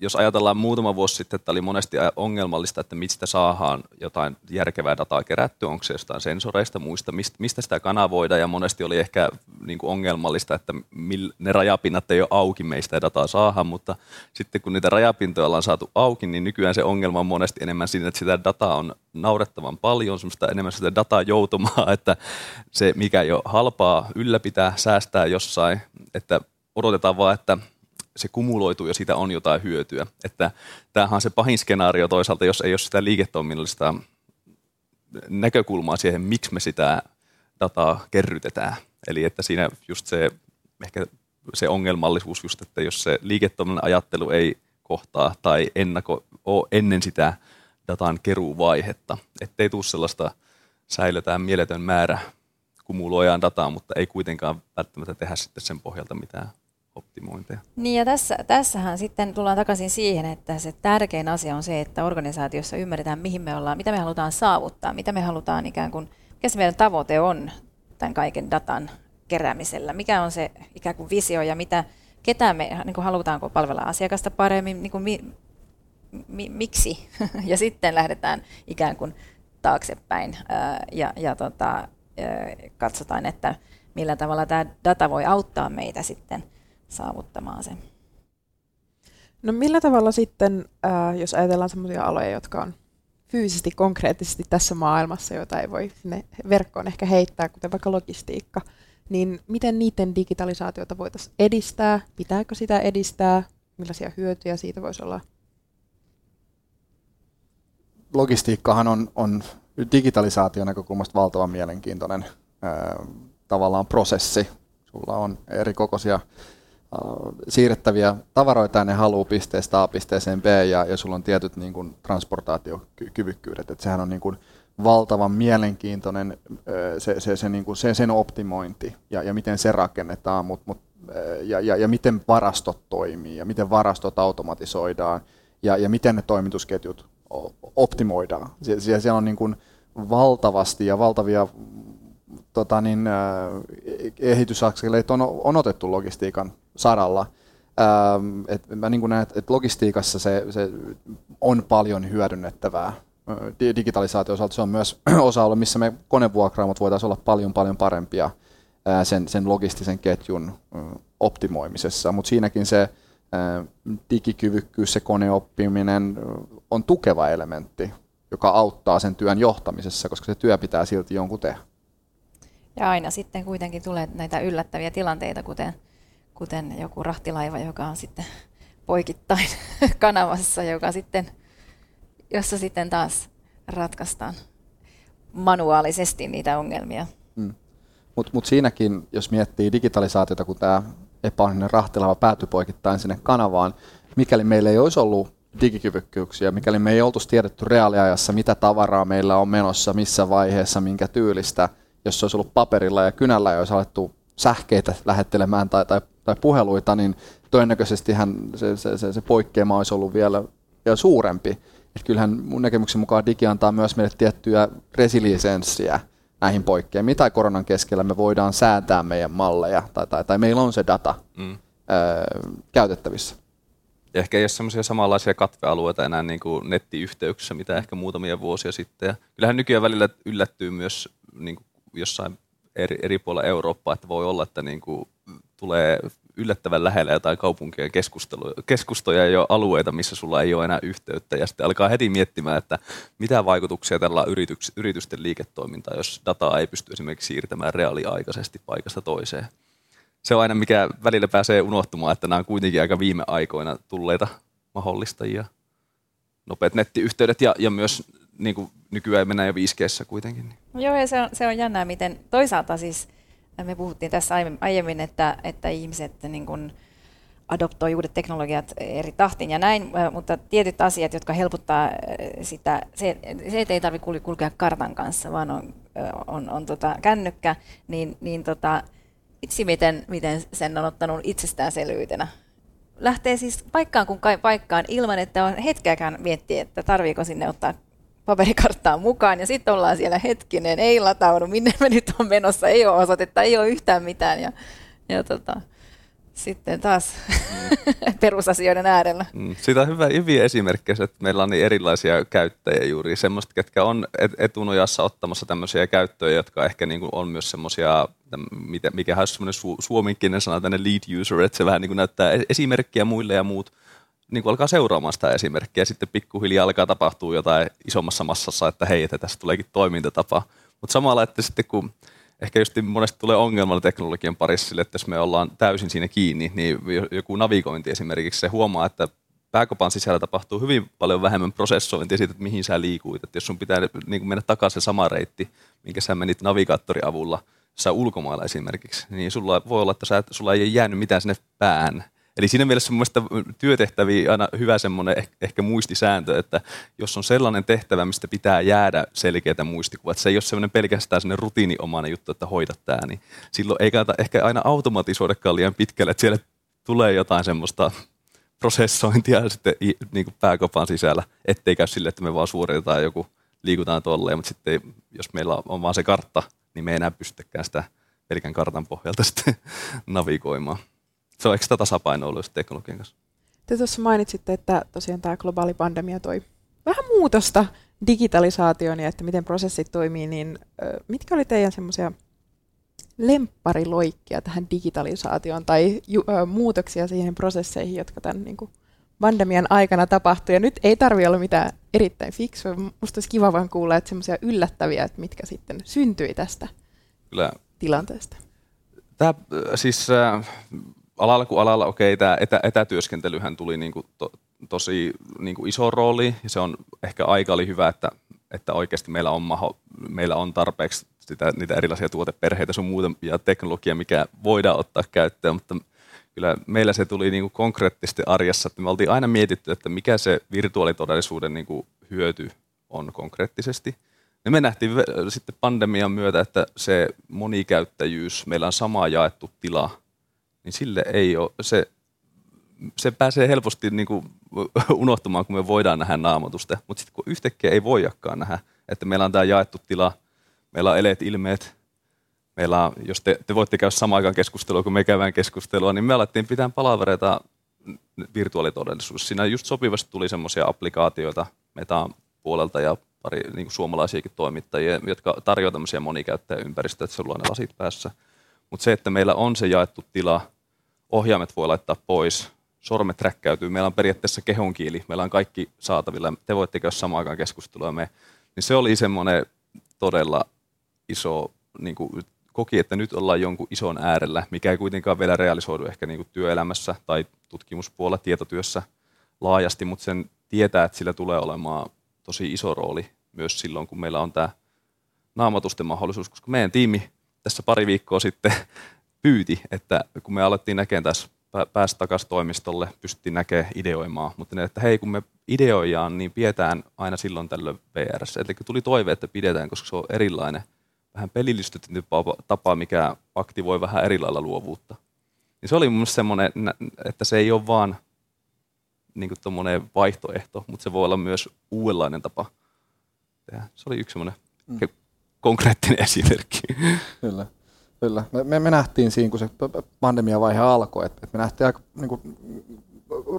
jos ajatellaan muutama vuosi sitten, että oli monesti ongelmallista, että mistä saadaan jotain järkevää dataa kerättyä, onko se jostain sensoreista, muista, mistä sitä kanavoida, ja monesti oli ehkä niin kuin ongelmallista, että ne rajapinnat ei ole auki, meistä dataa saadaan, mutta sitten kun niitä rajapintoja ollaan saatu auki, niin nykyään se ongelma on monesti enemmän siinä, että sitä dataa on naurettavan paljon, semmoista enemmän sitä dataa joutumaa, että se mikä jo halpaa ylläpitää, säästää jossain, että odotetaan vaan, että se kumuloituu ja siitä on jotain hyötyä. Että tämähän on se pahin skenaario toisaalta, jos ei ole sitä liiketoiminnallista näkökulmaa siihen, miksi me sitä dataa kerrytetään. Eli että siinä just se, ehkä se ongelmallisuus just, että jos se liiketoiminnan ajattelu ei kohtaa tai ennako, ole ennen sitä datan keruuvaihetta, ettei tule sellaista säilytään mieletön määrä kumuloidaan dataa, mutta ei kuitenkaan välttämättä tehdä sitten sen pohjalta mitään optimointeja. Niin ja tässä, tässähän sitten tullaan takaisin siihen, että se tärkein asia on se, että organisaatiossa ymmärretään, mihin me ollaan, mitä me halutaan saavuttaa, mitä me halutaan ikään kuin, mikä se meidän tavoite on tämän kaiken datan keräämisellä, mikä on se ikään kuin visio ja mitä, ketä me niin kuin halutaanko palvella asiakasta paremmin, niin kuin mi, mi, miksi, ja sitten lähdetään ikään kuin taaksepäin ja, ja tota, katsotaan, että millä tavalla tämä data voi auttaa meitä sitten – saavuttamaan sen. No millä tavalla sitten, äh, jos ajatellaan sellaisia aloja, jotka on fyysisesti, konkreettisesti tässä maailmassa, joita ei voi sinne verkkoon ehkä heittää, kuten vaikka logistiikka, niin miten niiden digitalisaatiota voitaisiin edistää? Pitääkö sitä edistää? Millaisia hyötyjä siitä voisi olla? Logistiikkahan on, on digitalisaation näkökulmasta valtavan mielenkiintoinen ää, tavallaan prosessi. Sulla on eri kokoisia Äh, siirrettäviä tavaroita ja ne haluaa pisteestä A pisteeseen B ja, ja sulla on tietyt niin kuin, transportaatiokyvykkyydet. Et sehän on niin kuin, valtavan mielenkiintoinen se, se, se, niin kuin, se, sen optimointi ja, ja miten se rakennetaan, mut, mut, ja, ja, ja miten varastot toimii ja miten varastot automatisoidaan ja, ja miten ne toimitusketjut optimoidaan. Sie, siellä on niin kuin valtavasti ja valtavia tota niin, kehitysaskeleita on, on otettu logistiikan saralla. Ähm, et mä niin näen, että logistiikassa se, se on paljon hyödynnettävää. Digitalisaatio osalta se on myös osa-alue, missä me konevuokraamot voitaisiin olla paljon paljon parempia sen, sen logistisen ketjun optimoimisessa, mutta siinäkin se digikyvykkyys, se koneoppiminen on tukeva elementti, joka auttaa sen työn johtamisessa, koska se työ pitää silti jonkun tehdä. Ja aina sitten kuitenkin tulee näitä yllättäviä tilanteita, kuten kuten joku rahtilaiva, joka on sitten poikittain kanavassa, joka sitten, jossa sitten taas ratkaistaan manuaalisesti niitä ongelmia. Hmm. Mutta mut siinäkin, jos miettii digitalisaatiota, kun tämä epäonninen rahtelava pääty poikittain sinne kanavaan, mikäli meillä ei olisi ollut digikyvykkyyksiä, mikäli me ei oltuisi tiedetty reaaliajassa, mitä tavaraa meillä on menossa, missä vaiheessa, minkä tyylistä, jos se olisi ollut paperilla ja kynällä ja olisi alettu sähkeitä lähettelemään tai, tai, tai puheluita, niin todennäköisesti se, se, se, se poikkeama olisi ollut vielä, vielä suurempi. Et kyllähän mun näkemyksen mukaan digi antaa myös meille tiettyä resilienssiä näihin poikkeamiin. Tai koronan keskellä me voidaan säätää meidän malleja tai, tai, tai meillä on se data mm. öö, käytettävissä. Ehkä ei ole sellaisia samanlaisia katvealueita enää niin kuin nettiyhteyksissä, mitä ehkä muutamia vuosia sitten. Ja kyllähän nykyään välillä yllättyy myös niin kuin jossain eri, eri puolilla Eurooppaa, että voi olla, että niin kuin tulee yllättävän lähellä jotain kaupunkien keskustoja ja alueita, missä sulla ei ole enää yhteyttä. Ja sitten alkaa heti miettimään, että mitä vaikutuksia tällä on yrityks, yritysten liiketoimintaan, jos dataa ei pysty esimerkiksi siirtämään reaaliaikaisesti paikasta toiseen. Se on aina, mikä välillä pääsee unohtumaan, että nämä on kuitenkin aika viime aikoina tulleita mahdollistajia. Nopeat nettiyhteydet ja, ja myös niin kuin nykyään mennään jo 5 kuitenkin. Joo, ja se on, se on jännää, miten toisaalta siis me puhuttiin tässä aiemmin, että, että ihmiset niin kuin adoptoi uudet teknologiat eri tahtiin ja näin, mutta tietyt asiat, jotka helpottaa sitä, se, se ei tarvitse kulkea kartan kanssa, vaan on, on, on tota kännykkä, niin, niin tota, itse miten, miten sen on ottanut itsestäänselvyytenä. Lähtee siis paikkaan kuin paikkaan ilman, että on hetkeäkään miettiä, että tarviiko sinne ottaa paperikarttaan mukaan ja sitten ollaan siellä hetkinen, ei lataudu, minne me nyt on menossa, ei ole osoitetta, ei ole yhtään mitään ja, ja tota, sitten taas mm. perusasioiden äärellä. Mm. Siitä on hyvä, hyviä esimerkkejä, että meillä on niin erilaisia käyttäjiä juuri, semmoista, ketkä on etunojassa ottamassa tämmöisiä käyttöjä, jotka ehkä niin kuin on myös semmoisia, mikä on semmoinen su, suomenkielinen sana, tänne lead user, että se vähän niin kuin näyttää esimerkkiä muille ja muut niin kuin alkaa seuraamaan sitä esimerkkiä ja sitten pikkuhiljaa alkaa tapahtua jotain isommassa massassa, että hei, että tästä tuleekin toimintatapa. Mutta samalla, että sitten kun ehkä just monesti tulee ongelmalla teknologian parissa sille, että jos me ollaan täysin siinä kiinni, niin joku navigointi esimerkiksi, se huomaa, että pääkopan sisällä tapahtuu hyvin paljon vähemmän prosessointia siitä, että mihin sä liikuit. Että jos sun pitää niin kuin mennä takaisin se sama reitti, minkä sä menit navigaattorin avulla, sä ulkomailla esimerkiksi, niin sulla voi olla, että sä, sulla ei jäänyt mitään sinne päähän Eli siinä mielessä mun mielestä työtehtäviä aina hyvä semmoinen ehkä muistisääntö, että jos on sellainen tehtävä, mistä pitää jäädä selkeitä muistikuvat, se ei ole semmoinen pelkästään semmoinen rutiiniomainen juttu, että hoida tämä, niin silloin ei kannata ehkä aina automatisoidakaan liian pitkälle, että siellä tulee jotain semmoista prosessointia sitten niin kuin pääkopan sisällä, ettei käy sille, että me vaan suoritetaan joku, liikutaan tolleen, mutta sitten jos meillä on vaan se kartta, niin me ei enää pystytäkään sitä pelkän kartan pohjalta sitten navigoimaan se on ekstra tasapaino ollut teknologian kanssa. Te tuossa mainitsitte, että tosiaan tämä globaali pandemia toi vähän muutosta digitalisaatioon ja että miten prosessit toimii, niin mitkä oli teidän semmoisia lemppariloikkia tähän digitalisaatioon tai ju, muutoksia siihen prosesseihin, jotka tämän niin kuin, pandemian aikana tapahtui. Ja nyt ei tarvi olla mitään erittäin fiksua. Musta olisi kiva vaan kuulla, että semmoisia yllättäviä, että mitkä sitten syntyi tästä Kyllä. tilanteesta. Tämä siis alalla kuin alalla, okei, tämä etä, etätyöskentelyhän tuli niin kuin to, tosi niin kuin iso rooli, ja se on ehkä aika oli hyvä, että, että oikeasti meillä on, maho, meillä on tarpeeksi sitä, niitä erilaisia tuoteperheitä sun muuta ja teknologia, mikä voidaan ottaa käyttöön, mutta kyllä meillä se tuli niin kuin konkreettisesti arjessa, että me oltiin aina mietitty, että mikä se virtuaalitodellisuuden niin kuin hyöty on konkreettisesti. Ja me nähtiin sitten pandemian myötä, että se monikäyttäjyys, meillä on sama jaettu tila niin sille ei ole, se, se pääsee helposti niin kuin unohtumaan, kun me voidaan nähdä naamatusta. Mutta sitten kun yhtäkkiä ei voijakaan nähdä, että meillä on tämä jaettu tila, meillä on eleet, ilmeet, meillä on, jos te, te voitte käydä samaan aikaan keskustelua, kun me käydään keskustelua, niin me alettiin pitää palavereita virtuaalitodellisuus. Siinä just sopivasti tuli semmoisia applikaatioita metaan puolelta ja pari niin suomalaisiakin toimittajia, jotka tarjoavat tämmöisiä monikäyttäjäympäristöjä, että sulla on ne lasit päässä. Mutta se, että meillä on se jaettu tila, ohjaimet voi laittaa pois, sormet träkkäytyy, meillä on periaatteessa kehonkieli, meillä on kaikki saatavilla, te voitte käydä samaan aikaan keskustelua me. Niin se oli semmoinen todella iso, niin kuin, koki, että nyt ollaan jonkun ison äärellä, mikä ei kuitenkaan vielä realisoidu ehkä niin kuin työelämässä tai tutkimuspuolella, tietotyössä laajasti, mutta sen tietää, että sillä tulee olemaan tosi iso rooli myös silloin, kun meillä on tämä naamatusten mahdollisuus, koska meidän tiimi tässä pari viikkoa sitten pyyti, että kun me alettiin näkemään tässä päästä takaisin toimistolle, pystyttiin näkemään ideoimaan, mutta ne, että hei, kun me ideoidaan, niin pidetään aina silloin tällöin VRS. Eli tuli toive, että pidetään, koska se on erilainen, vähän pelillistetty tapa, mikä aktivoi vähän eri lailla luovuutta. Niin se oli mun semmoinen, että se ei ole vaan niin kuin vaihtoehto, mutta se voi olla myös uudenlainen tapa tehdä. Se oli yksi semmoinen mm. Konkreettinen esimerkki. Kyllä. Kyllä. Me, me, me nähtiin siinä, kun se pandemiavaihe alkoi, että, että me nähtiin aika niin kuin,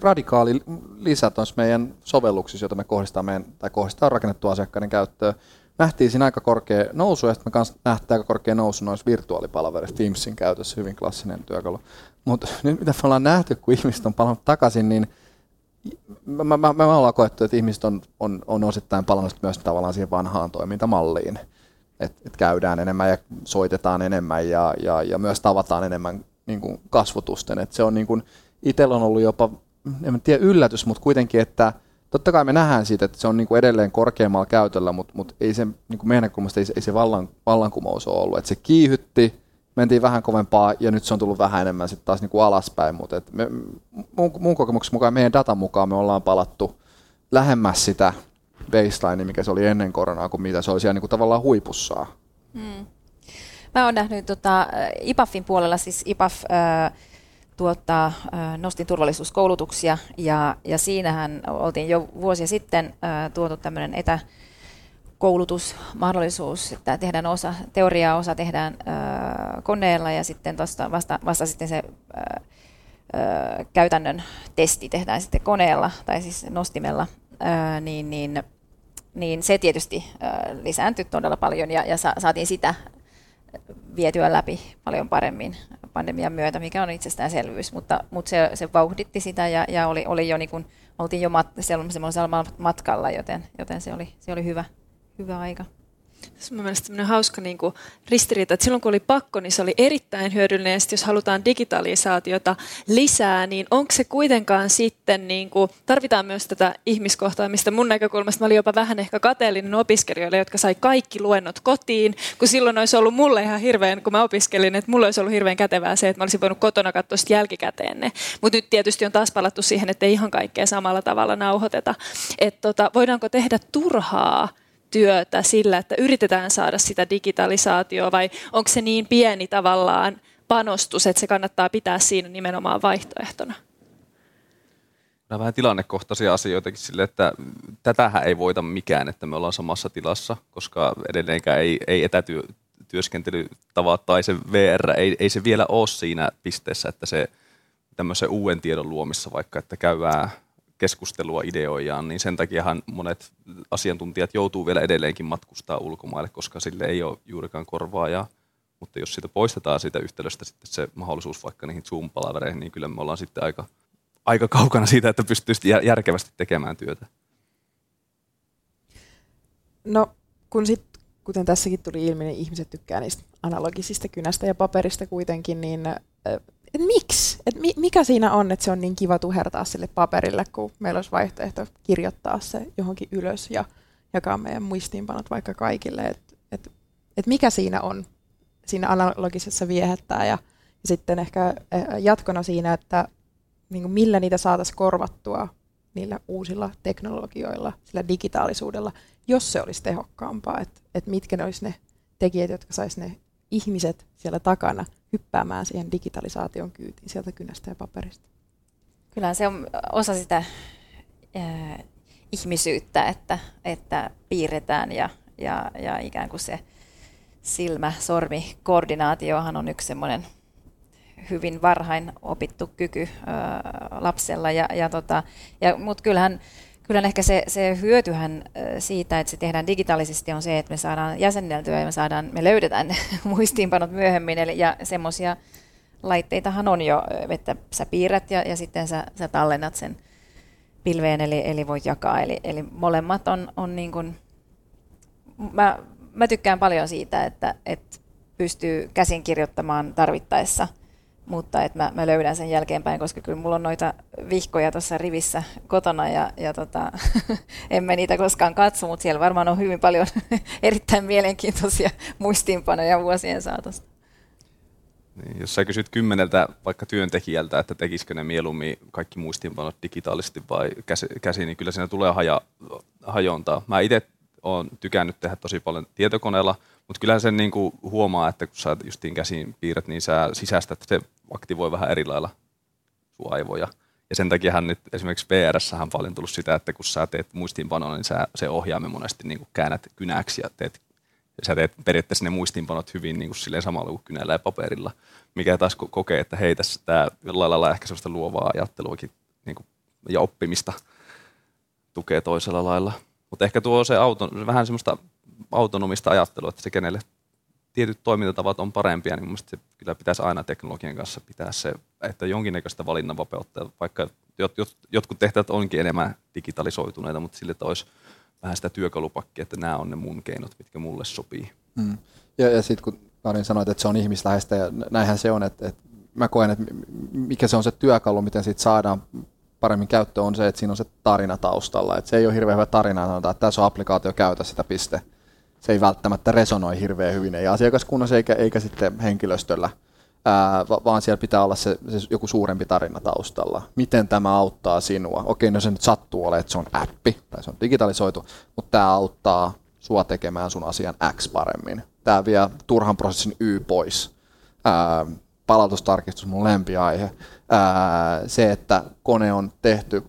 radikaali lisä meidän sovelluksissa, joita me kohdistaa meidän, tai kohdistaa rakennettu asiakkaiden käyttöön. Nähtiin siinä aika korkea nousu, ja me kanssa nähtiin aika korkea nousu noissa virtuaalipalveluissa, Teamsin käytössä, hyvin klassinen työkalu. Mutta nyt mitä me ollaan nähty, kun ihmiset on palannut takaisin, niin me, me, me, me ollaan koettu, että ihmiset on, on, on osittain palannut myös tavallaan siihen vanhaan toimintamalliin että et käydään enemmän ja soitetaan enemmän ja, ja, ja myös tavataan enemmän niin kuin kasvotusten. Et se on niin kuin, itsellä on ollut jopa, en tiedä yllätys, mutta kuitenkin, että totta kai me nähdään siitä, että se on niin kuin edelleen korkeammalla käytöllä, mutta, mutta ei se, niin kuin meidän näkökulmasta ei ei se vallan, vallankumous ole ollut. Et se kiihytti, mentiin vähän kovempaa ja nyt se on tullut vähän enemmän sitten taas niin kuin alaspäin, mutta et me, mun, mun kokemuksen mukaan, meidän datan mukaan me ollaan palattu lähemmäs sitä baseline, mikä se oli ennen koronaa, kuin mitä se oli siellä niin kuin tavallaan huipussaan. Hmm. Mä oon nähnyt tota, IPAFin puolella, siis IPAF äh, tuottaa, äh, nostin turvallisuuskoulutuksia ja, ja siinähän oltiin jo vuosia sitten äh, tuotu tämmöinen etä, koulutusmahdollisuus, että tehdään osa teoriaa, osa tehdään äh, koneella ja sitten tosta vasta, vasta sitten se äh, äh, käytännön testi tehdään sitten koneella tai siis nostimella, äh, niin, niin niin se tietysti lisääntyi todella paljon ja, ja sa, saatiin sitä vietyä läpi paljon paremmin pandemian myötä, mikä on itsestäänselvyys, mutta, mutta se, se vauhditti sitä ja, ja oli, oli jo niin kuin, oltiin jo mat, semmoisella matkalla, joten, joten se, oli, se oli hyvä, hyvä aika. Tässä on mielestäni hauska niin kuin ristiriita, että silloin kun oli pakko, niin se oli erittäin hyödyllinen. Ja jos halutaan digitalisaatiota lisää, niin onko se kuitenkaan sitten, niin kuin, tarvitaan myös tätä ihmiskohtaamista. Mun näkökulmasta mä olin jopa vähän ehkä kateellinen opiskelijoille, jotka sai kaikki luennot kotiin, kun silloin olisi ollut mulle ihan hirveän, kun mä opiskelin, että mulle olisi ollut hirveän kätevää se, että mä olisin voinut kotona katsoa sitten jälkikäteen ne. Mutta nyt tietysti on taas palattu siihen, että ei ihan kaikkea samalla tavalla nauhoiteta. Että tota, voidaanko tehdä turhaa työtä sillä, että yritetään saada sitä digitalisaatioa vai onko se niin pieni tavallaan panostus, että se kannattaa pitää siinä nimenomaan vaihtoehtona? Nämä vähän tilannekohtaisia asioita sille, että tätähän ei voita mikään, että me ollaan samassa tilassa, koska edelleenkään ei, ei etätyöskentelytavat tai se VR, ei, ei se vielä ole siinä pisteessä, että se tämmöisen uuden tiedon luomissa vaikka, että käydään keskustelua ideoijaan, niin sen takiahan monet asiantuntijat joutuu vielä edelleenkin matkustaa ulkomaille, koska sille ei ole juurikaan korvaajaa. Mutta jos siitä poistetaan siitä yhtälöstä sitten se mahdollisuus vaikka niihin Zoom-palavereihin, niin kyllä me ollaan sitten aika, aika kaukana siitä, että pystyisi järkevästi tekemään työtä. No, kun sit, kuten tässäkin tuli ilmi, niin ihmiset tykkää niistä analogisista kynästä ja paperista kuitenkin, niin et miksi? Et mi, mikä siinä on, että se on niin kiva tuhertaa sille paperille, kun meillä olisi vaihtoehto kirjoittaa se johonkin ylös ja jakaa meidän muistiinpanot vaikka kaikille. Että et, et mikä siinä on, siinä analogisessa viehättää ja, ja sitten ehkä eh, jatkona siinä, että niin kuin millä niitä saataisiin korvattua niillä uusilla teknologioilla, sillä digitaalisuudella, jos se olisi tehokkaampaa, että et mitkä ne olisi ne tekijät, jotka saisi ne ihmiset siellä takana hyppäämään siihen digitalisaation kyytiin sieltä kynästä ja paperista. Kyllä se on osa sitä äh, ihmisyyttä, että, että piirretään ja, ja, ja ikään kuin se silmä-sormi-koordinaatiohan on yksi semmoinen hyvin varhain opittu kyky äh, lapsella. Ja, ja tota, ja, Mutta kyllähän Kyllä ehkä se, se hyötyhän siitä, että se tehdään digitaalisesti on se, että me saadaan jäsenneltyä ja me, saadaan, me löydetään ne muistiinpanot myöhemmin. Eli, ja semmoisia laitteitahan on jo, että sä piirrät ja, ja sitten sä, sä tallennat sen pilveen, eli, eli voit jakaa. Eli, eli molemmat on, on niin kuin, mä, mä tykkään paljon siitä, että, että pystyy käsin kirjoittamaan tarvittaessa – mutta että mä, mä löydän sen jälkeenpäin, koska kyllä mulla on noita vihkoja tuossa rivissä kotona ja, ja tota, emme niitä koskaan katso, mutta siellä varmaan on hyvin paljon erittäin mielenkiintoisia muistiinpanoja vuosien saatosta. Niin, jos sä kysyt kymmeneltä vaikka työntekijältä, että tekisikö ne mieluummin kaikki muistiinpanot digitaalisesti vai käsi, niin kyllä siinä tulee haja, hajontaa. Mä itse olen tykännyt tehdä tosi paljon tietokoneella, mutta kyllä sen niin kuin huomaa, että kun sä justiin käsin piirrät, niin sä sisästät, se aktivoi vähän eri lailla sun aivoja. Ja sen takiahan nyt esimerkiksi VRS on paljon tullut sitä, että kun sä teet muistiinpanoa, niin sä, se ohjaamme monesti niin kuin käännät kynäksi ja teet, sä teet periaatteessa ne muistiinpanot hyvin niin kuin silleen samalla kuin kynällä ja paperilla, mikä taas kokee, että hei tässä tämä jollain lailla ehkä sellaista luovaa ajatteluakin niin kuin, ja oppimista tukee toisella lailla. Mutta ehkä tuo se auto, vähän semmoista autonomista ajattelua, että se kenelle tietyt toimintatavat on parempia, niin mielestäni kyllä pitäisi aina teknologian kanssa pitää se, että jonkinnäköistä valinnanvapautta, vaikka jot, jot, jotkut tehtävät onkin enemmän digitalisoituneita, mutta sille, että olisi vähän sitä työkalupakkia, että nämä on ne mun keinot, mitkä mulle sopii. Mm. Ja, ja sitten kun Karin sanoit, että se on ihmisläheistä ja näinhän se on, että, että mä koen, että mikä se on se työkalu, miten siitä saadaan paremmin käyttöön, on se, että siinä on se tarina taustalla. Että se ei ole hirveän hyvä tarina, sanotaan, että tässä on applikaatio, käytä sitä piste se ei välttämättä resonoi hirveän hyvin, ei asiakaskunnassa eikä, eikä sitten henkilöstöllä, ää, vaan siellä pitää olla se, se joku suurempi tarina taustalla. Miten tämä auttaa sinua? Okei, no se nyt sattuu olemaan, että se on appi tai se on digitalisoitu, mutta tämä auttaa sua tekemään sun asian X paremmin. Tämä vie turhan prosessin Y pois. Ää, palautustarkistus mun lempiaihe. Ää, se, että kone on tehty,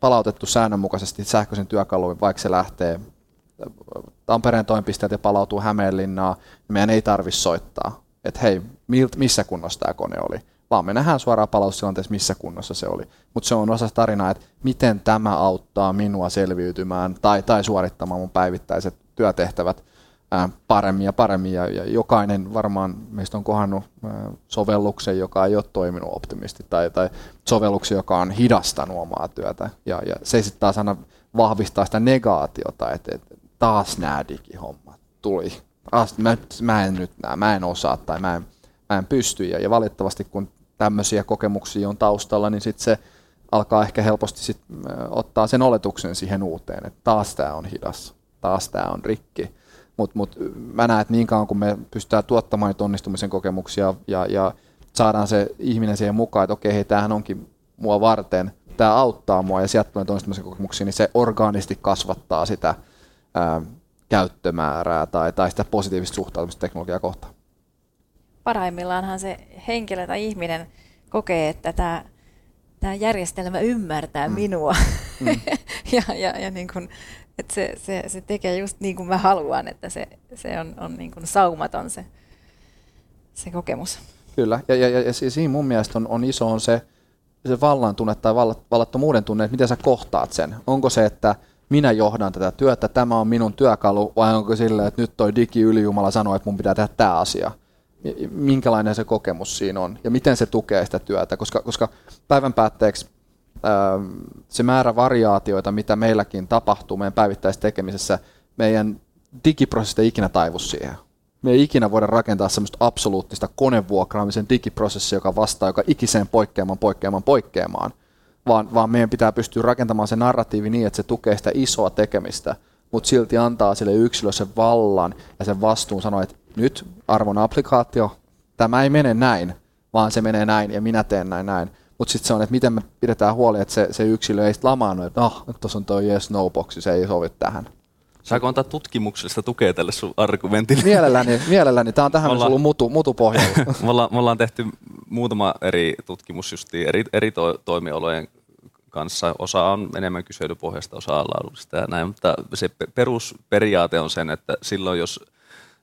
palautettu säännönmukaisesti sähköisen työkaluin, vaikka se lähtee Tampereen toimipisteeltä palautuu Hämeenlinnaan, niin meidän ei tarvitse soittaa, että hei, missä kunnossa tämä kone oli, vaan me nähdään suoraan palautustilanteessa, missä kunnossa se oli. Mutta se on osa tarinaa, että miten tämä auttaa minua selviytymään tai, tai suorittamaan mun päivittäiset työtehtävät paremmin ja paremmin. Ja, ja jokainen varmaan meistä on kohannut sovelluksen, joka ei ole toiminut optimisti, tai, tai sovelluksen, joka on hidastanut omaa työtä. Ja, ja se sitten taas aina vahvistaa sitä negaatiota, että, että taas nämä digihommat tuli. Mä, mä en nyt nää, mä en osaa tai mä en, mä en pysty. Ja, ja valitettavasti kun tämmöisiä kokemuksia on taustalla, niin sitten se alkaa ehkä helposti sit, ottaa sen oletuksen siihen uuteen, että taas tämä on hidas, taas tämä on rikki. Mutta mut, mä näen, että niin kauan kun me pystytään tuottamaan niitä onnistumisen kokemuksia ja, ja saadaan se ihminen siihen mukaan, että okei, hei, tämähän onkin mua varten, tämä auttaa mua ja sieltä tulee onnistumisen kokemuksia, niin se orgaanisti kasvattaa sitä ää, käyttömäärää tai, tai sitä positiivista suhtautumista teknologiaa kohtaan. Parhaimmillaanhan se henkilö tai ihminen kokee, että tämä, tämä järjestelmä ymmärtää mm. minua. Mm. ja ja, ja niin kun, että se, se, se tekee just niin kuin mä haluan, että se, se on, on niin kuin saumaton se, se kokemus. Kyllä, ja, ja, ja, ja siinä mun mielestä on, on iso on se, se vallan tunne tai vallattomuuden tunne, että miten sä kohtaat sen. Onko se, että minä johdan tätä työtä, tämä on minun työkalu, vai onko silleen, että nyt toi digi ylijumala sanoo, että mun pitää tehdä tämä asia. Minkälainen se kokemus siinä on ja miten se tukee sitä työtä, koska, koska päivän päätteeksi ähm, se määrä variaatioita, mitä meilläkin tapahtuu meidän päivittäisessä tekemisessä, meidän digiprosessit ei ikinä taivu siihen. Me ei ikinä voida rakentaa semmoista absoluuttista konevuokraamisen digiprosessia, joka vastaa joka ikiseen poikkeamaan, poikkeamaan, poikkeamaan – vaan, vaan meidän pitää pystyä rakentamaan se narratiivi niin, että se tukee sitä isoa tekemistä, mutta silti antaa sille yksilölle sen vallan ja sen vastuun sanoa, että nyt arvon applikaatio, tämä ei mene näin, vaan se menee näin ja minä teen näin näin. Mutta sitten se on, että miten me pidetään huoli, että se, se yksilö ei sitten lamaannu, että oh, tuossa on tuo yes no boxi, se ei sovi tähän. Saako antaa tutkimuksellista tukea tälle sun argumentille? Mielelläni, mielelläni. Tämä on tähän ollaan, ollut mutu, mutu me, ollaan, me ollaan tehty muutama eri tutkimus eri, eri to, toimialojen kanssa. Osa on enemmän kyselypohjasta, osa on laadullista ja näin, mutta se perusperiaate on sen, että silloin jos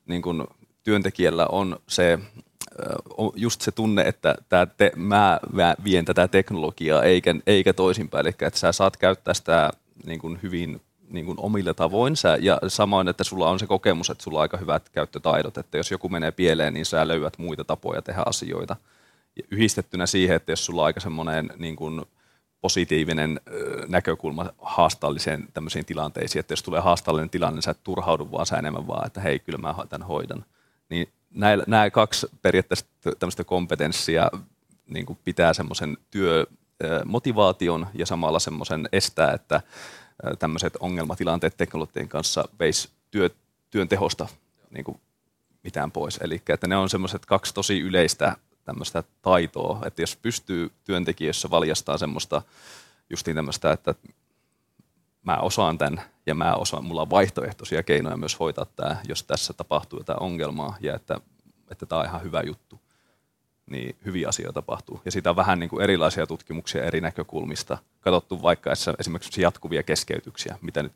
niin kun työntekijällä on se just se tunne, että tää te, mä vien tätä teknologiaa eikä, eikä toisinpäin, eli että sä saat käyttää sitä niin kuin hyvin niin kuin omilla tavoin. Sä, ja samoin, että sulla on se kokemus, että sulla on aika hyvät käyttötaidot, että jos joku menee pieleen, niin sä löydät muita tapoja tehdä asioita. Ja yhdistettynä siihen, että jos sulla on aika semmoinen niin kuin positiivinen näkökulma haastalliseen tämmöisiin tilanteisiin, että jos tulee haastallinen tilanne, niin sä et turhaudu vaan sä enemmän vaan, että hei, kyllä mä tämän hoidan. Niin näillä, nämä kaksi periaatteessa tämmöistä kompetenssia niin kuin pitää semmoisen työmotivaation ja samalla semmoisen estää, että tämmöiset ongelmatilanteet teknologian kanssa veisi työ, työn tehosta niin kuin mitään pois. Eli että ne on semmoiset kaksi tosi yleistä tämmöistä taitoa, että jos pystyy työntekijöissä valjastaa semmoista justiin tämmöistä, että mä osaan tämän ja mä osaan, mulla on vaihtoehtoisia keinoja myös hoitaa tämä, jos tässä tapahtuu jotain ongelmaa ja että, että tämä on ihan hyvä juttu, niin hyviä asioita tapahtuu. Ja siitä on vähän niin kuin erilaisia tutkimuksia eri näkökulmista. Katsottu vaikka esimerkiksi jatkuvia keskeytyksiä, mitä nyt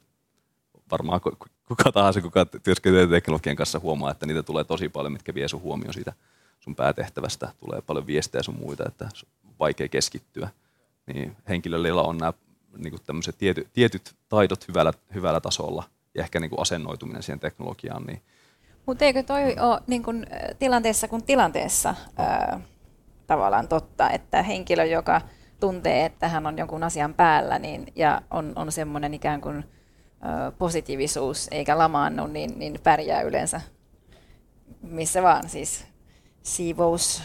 varmaan kuka tahansa, kuka työskentelee teknologian kanssa huomaa, että niitä tulee tosi paljon, mitkä vie sun huomioon siitä sun päätehtävästä. Tulee paljon viestejä sun muita, että on vaikea keskittyä. Niin henkilöllä on nämä niin kuin tämmöiset tiety, tietyt taidot hyvällä, hyvällä tasolla ja ehkä niin kuin asennoituminen siihen teknologiaan. Niin Mutta eikö toi ole niin kuin, tilanteessa kuin tilanteessa ää, tavallaan totta, että henkilö, joka tuntee, että hän on jonkun asian päällä niin, ja on, on semmoinen ikään kuin ä, positiivisuus eikä lamaannu, niin, niin pärjää yleensä missä vaan, siis siivous,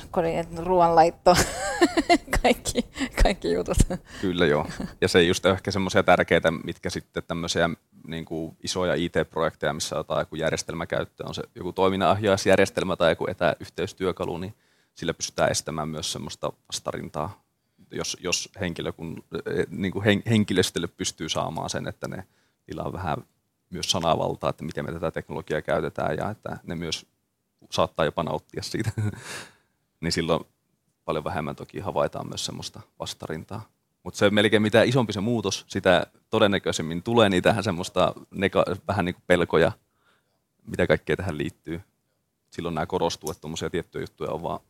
ruoanlaitto, kaikki, kaikki jutut. Kyllä joo. Ja se just ehkä semmoisia tärkeitä, mitkä sitten tämmöisiä niin kuin isoja IT-projekteja, missä otetaan joku järjestelmä käyttöön, on se joku toiminnanohjausjärjestelmä tai joku etäyhteystyökalu, niin sillä pystytään estämään myös semmoista vastarintaa, jos, jos henkilö, kun, niin kuin henkilöstölle pystyy saamaan sen, että ne, niillä on vähän myös sanavaltaa, että miten me tätä teknologiaa käytetään ja että ne myös saattaa jopa nauttia siitä, niin silloin paljon vähemmän toki havaitaan myös semmoista vastarintaa. Mutta se melkein mitä isompi se muutos, sitä todennäköisemmin tulee niitähän semmoista neka- vähän niin kuin pelkoja, mitä kaikkea tähän liittyy. Silloin nämä korostuu, että tuommoisia tiettyjä juttuja on vaan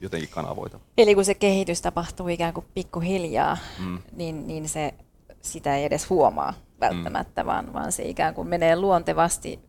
jotenkin kanavoita. Eli kun se kehitys tapahtuu ikään kuin pikkuhiljaa, mm. niin, niin se, sitä ei edes huomaa välttämättä, mm. vaan, vaan se ikään kuin menee luontevasti,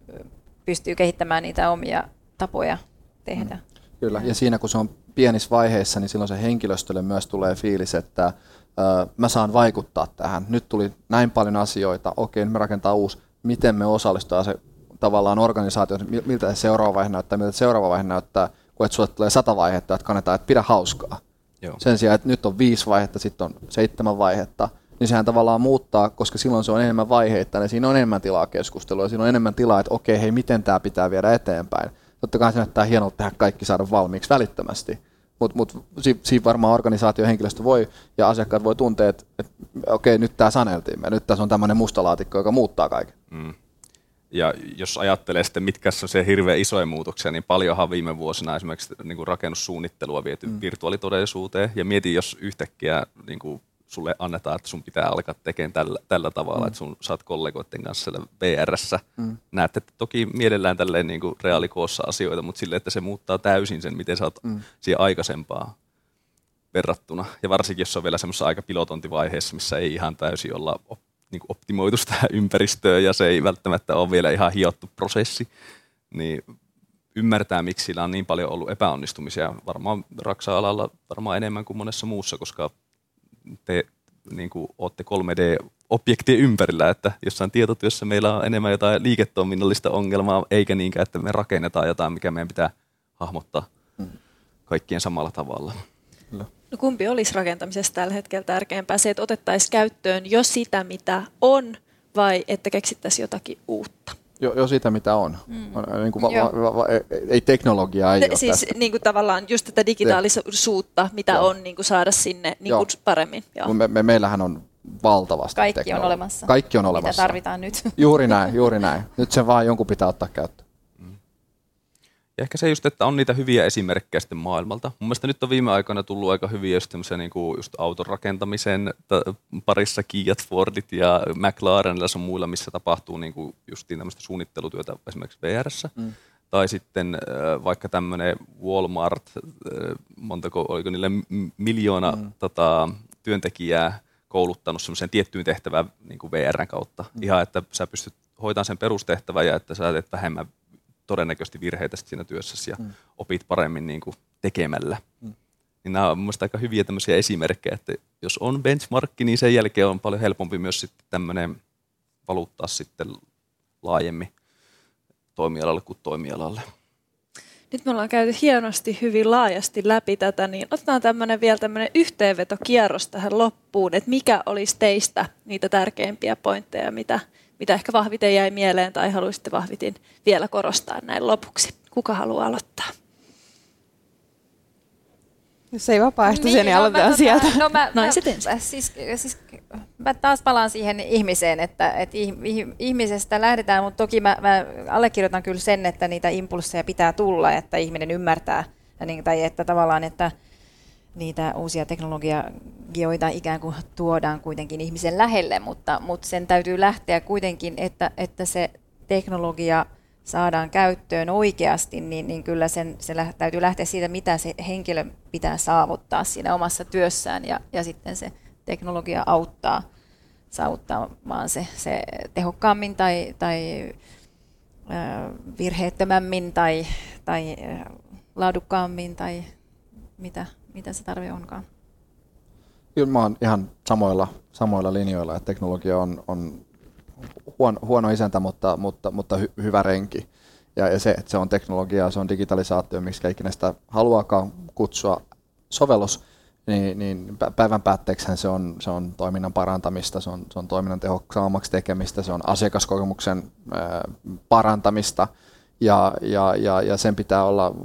pystyy kehittämään niitä omia tapoja tehdä. Mm. Kyllä, ja siinä kun se on pienissä vaiheissa, niin silloin se henkilöstölle myös tulee fiilis, että ö, mä saan vaikuttaa tähän. Nyt tuli näin paljon asioita, okei, nyt me rakentaa uusi. Miten me osallistutaan se tavallaan organisaatio, miltä se seuraava vaihe näyttää, miltä seuraava vaihe näyttää, kun et sulle tulee sata vaihetta, että kannetaan, että pidä hauskaa. Joo. Sen sijaan, että nyt on viisi vaihetta, sitten on seitsemän vaihetta, niin sehän tavallaan muuttaa, koska silloin se on enemmän vaiheita, niin siinä on enemmän tilaa keskustelua, siinä on enemmän tilaa, että okei, hei, miten tämä pitää viedä eteenpäin totta kai se näyttää hienolta tehdä kaikki saada valmiiksi välittömästi. Mutta mut, siinä si, varmaan organisaatiohenkilöstö voi ja asiakkaat voi tuntea, että et, okei, nyt tämä saneltiin me, nyt tässä on tämmöinen mustalaatikko, joka muuttaa kaiken. Mm. Ja jos ajattelee sitten, mitkä on se hirveän isoja muutoksia, niin paljonhan viime vuosina esimerkiksi niin kuin rakennussuunnittelua viety mm. virtuaalitodellisuuteen. Ja mieti, jos yhtäkkiä niin kuin sulle annetaan, että sun pitää alkaa tekemään tällä, tällä tavalla, mm. että sun saat kollegoiden kanssa siellä VRssä. Mm. Näette toki mielellään tälleen niin kuin reaalikoossa asioita, mutta sille, että se muuttaa täysin sen, miten sä oot mm. siihen aikaisempaa verrattuna. Ja varsinkin, jos on vielä semmoisessa aika pilotointivaiheessa, missä ei ihan täysin olla op, niin kuin optimoitu sitä ympäristöä ja se ei välttämättä ole vielä ihan hiottu prosessi, niin ymmärtää, miksi sillä on niin paljon ollut epäonnistumisia. Varmaan raksa-alalla varmaan enemmän kuin monessa muussa, koska te niin kuin, olette 3D-objektien ympärillä, että jossain tietotyössä meillä on enemmän jotain liiketoiminnallista ongelmaa, eikä niinkään, että me rakennetaan jotain, mikä meidän pitää hahmottaa kaikkien samalla tavalla. No kumpi olisi rakentamisessa tällä hetkellä tärkeämpää? Se, että otettaisiin käyttöön jo sitä, mitä on, vai että keksittäisiin jotakin uutta? Jo, jo sitä, mitä on. Mm. Niin kuin va, va, va, ei teknologiaa ei Siis niin kuin tavallaan just tätä digitaalisuutta, mitä Joo. on niin kuin saada sinne niin kuin paremmin. Joo. Me, me, meillähän on valtavasti Kaikki on olemassa. Kaikki on olemassa. Mitä tarvitaan nyt. Juuri näin, juuri näin. Nyt se vaan jonkun pitää ottaa käyttöön. Ja ehkä se just, että on niitä hyviä esimerkkejä sitten maailmalta. Mun mielestä nyt on viime aikoina tullut aika hyviä just, niin kuin just auton rakentamisen parissa Kiat, Fordit ja McLarenilla on muilla, missä tapahtuu niin kuin justiin tämmöistä suunnittelutyötä esimerkiksi VRssä. Mm. Tai sitten vaikka tämmöinen Walmart, montako, oliko niille miljoona mm. tota, työntekijää kouluttanut semmoiseen tiettyyn tehtävään niin kuin VRn kautta. Mm. Ihan, että sä pystyt hoitamaan sen perustehtävän ja että sä teet vähemmän todennäköisesti virheitä siinä työssä ja mm. opit paremmin niin kuin tekemällä. Mm. Niin nämä on mielestäni aika hyviä tämmöisiä esimerkkejä, että jos on benchmarkki, niin sen jälkeen on paljon helpompi myös sitten tämmöinen valuuttaa sitten laajemmin toimialalle kuin toimialalle. Nyt me ollaan käyty hienosti hyvin laajasti läpi tätä, niin otetaan tämmöinen vielä tämmöinen yhteenvetokierros tähän loppuun, että mikä olisi teistä niitä tärkeimpiä pointteja, mitä mitä ehkä vahviten jäi mieleen tai haluaisitte vahvitin vielä korostaa näin lopuksi? Kuka haluaa aloittaa? Jos ei vapaaehtoisia, niin, niin aloitetaan no, sieltä. No mä, no, mä, mä, siis, siis, mä taas palaan siihen ihmiseen, että, että ihmisestä lähdetään, mutta toki mä, mä allekirjoitan kyllä sen, että niitä impulsseja pitää tulla, että ihminen ymmärtää, niin, tai että tavallaan, että niitä uusia teknologioita ikään kuin tuodaan kuitenkin ihmisen lähelle, mutta, mutta sen täytyy lähteä kuitenkin, että, että se teknologia – saadaan käyttöön oikeasti, niin, niin kyllä sen, se lä- täytyy lähteä siitä, mitä se henkilö pitää saavuttaa siinä omassa työssään ja, ja sitten se teknologia auttaa saavuttamaan se, se tehokkaammin tai, tai äh, virheettömämmin tai, tai äh, laadukkaammin tai mitä, mitä se tarve onkaan. Kyllä mä oon ihan samoilla, samoilla linjoilla, että teknologia on, on huono, huono isäntä, mutta, mutta, mutta hy, hyvä renki. Ja, ja se, että se on teknologia, se on digitalisaatio, miksi ikinä sitä haluaakaan kutsua sovellus, niin, niin päivän päätteeksi se on, se on toiminnan parantamista, se on, se on toiminnan tehokkaammaksi tekemistä, se on asiakaskokemuksen parantamista, ja, ja, ja, ja sen pitää olla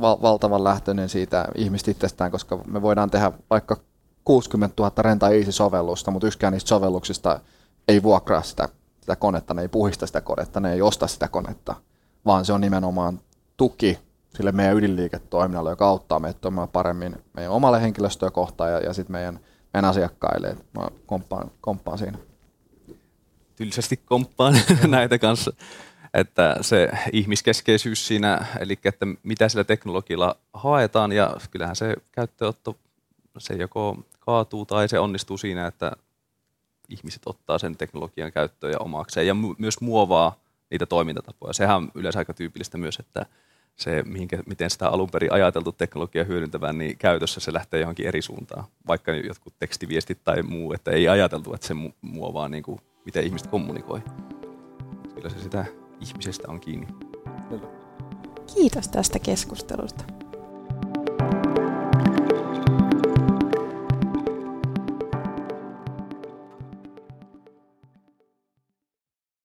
val, valtavan lähtöinen siitä ihmistä itsestään, koska me voidaan tehdä vaikka 60 000 renta sovellusta mutta yksikään niistä sovelluksista ei vuokraa sitä, sitä konetta, ne ei puhista sitä konetta, ne ei osta sitä konetta, vaan se on nimenomaan tuki sille meidän ydinliiketoiminnalle, joka auttaa meitä toimimaan paremmin meidän omalle henkilöstöä kohtaan ja, ja sitten meidän, meidän asiakkaille. mä komppaan, komppaan siinä. Tylsästi komppaan näitä kanssa. Että se ihmiskeskeisyys siinä, eli että mitä sillä teknologialla haetaan, ja kyllähän se käyttöotto, se joko kaatuu tai se onnistuu siinä, että ihmiset ottaa sen teknologian käyttöön ja omakseen ja myös muovaa niitä toimintatapoja. Sehän on yleensä aika tyypillistä myös, että se, mihinkä, miten sitä alun perin ajateltu teknologia hyödyntävän, niin käytössä se lähtee johonkin eri suuntaan. Vaikka jotkut tekstiviestit tai muu, että ei ajateltu, että se muovaa niin kuin, miten ihmiset kommunikoi. Kyllä se sitä ihmisestä on kiinni. Kiitos tästä keskustelusta.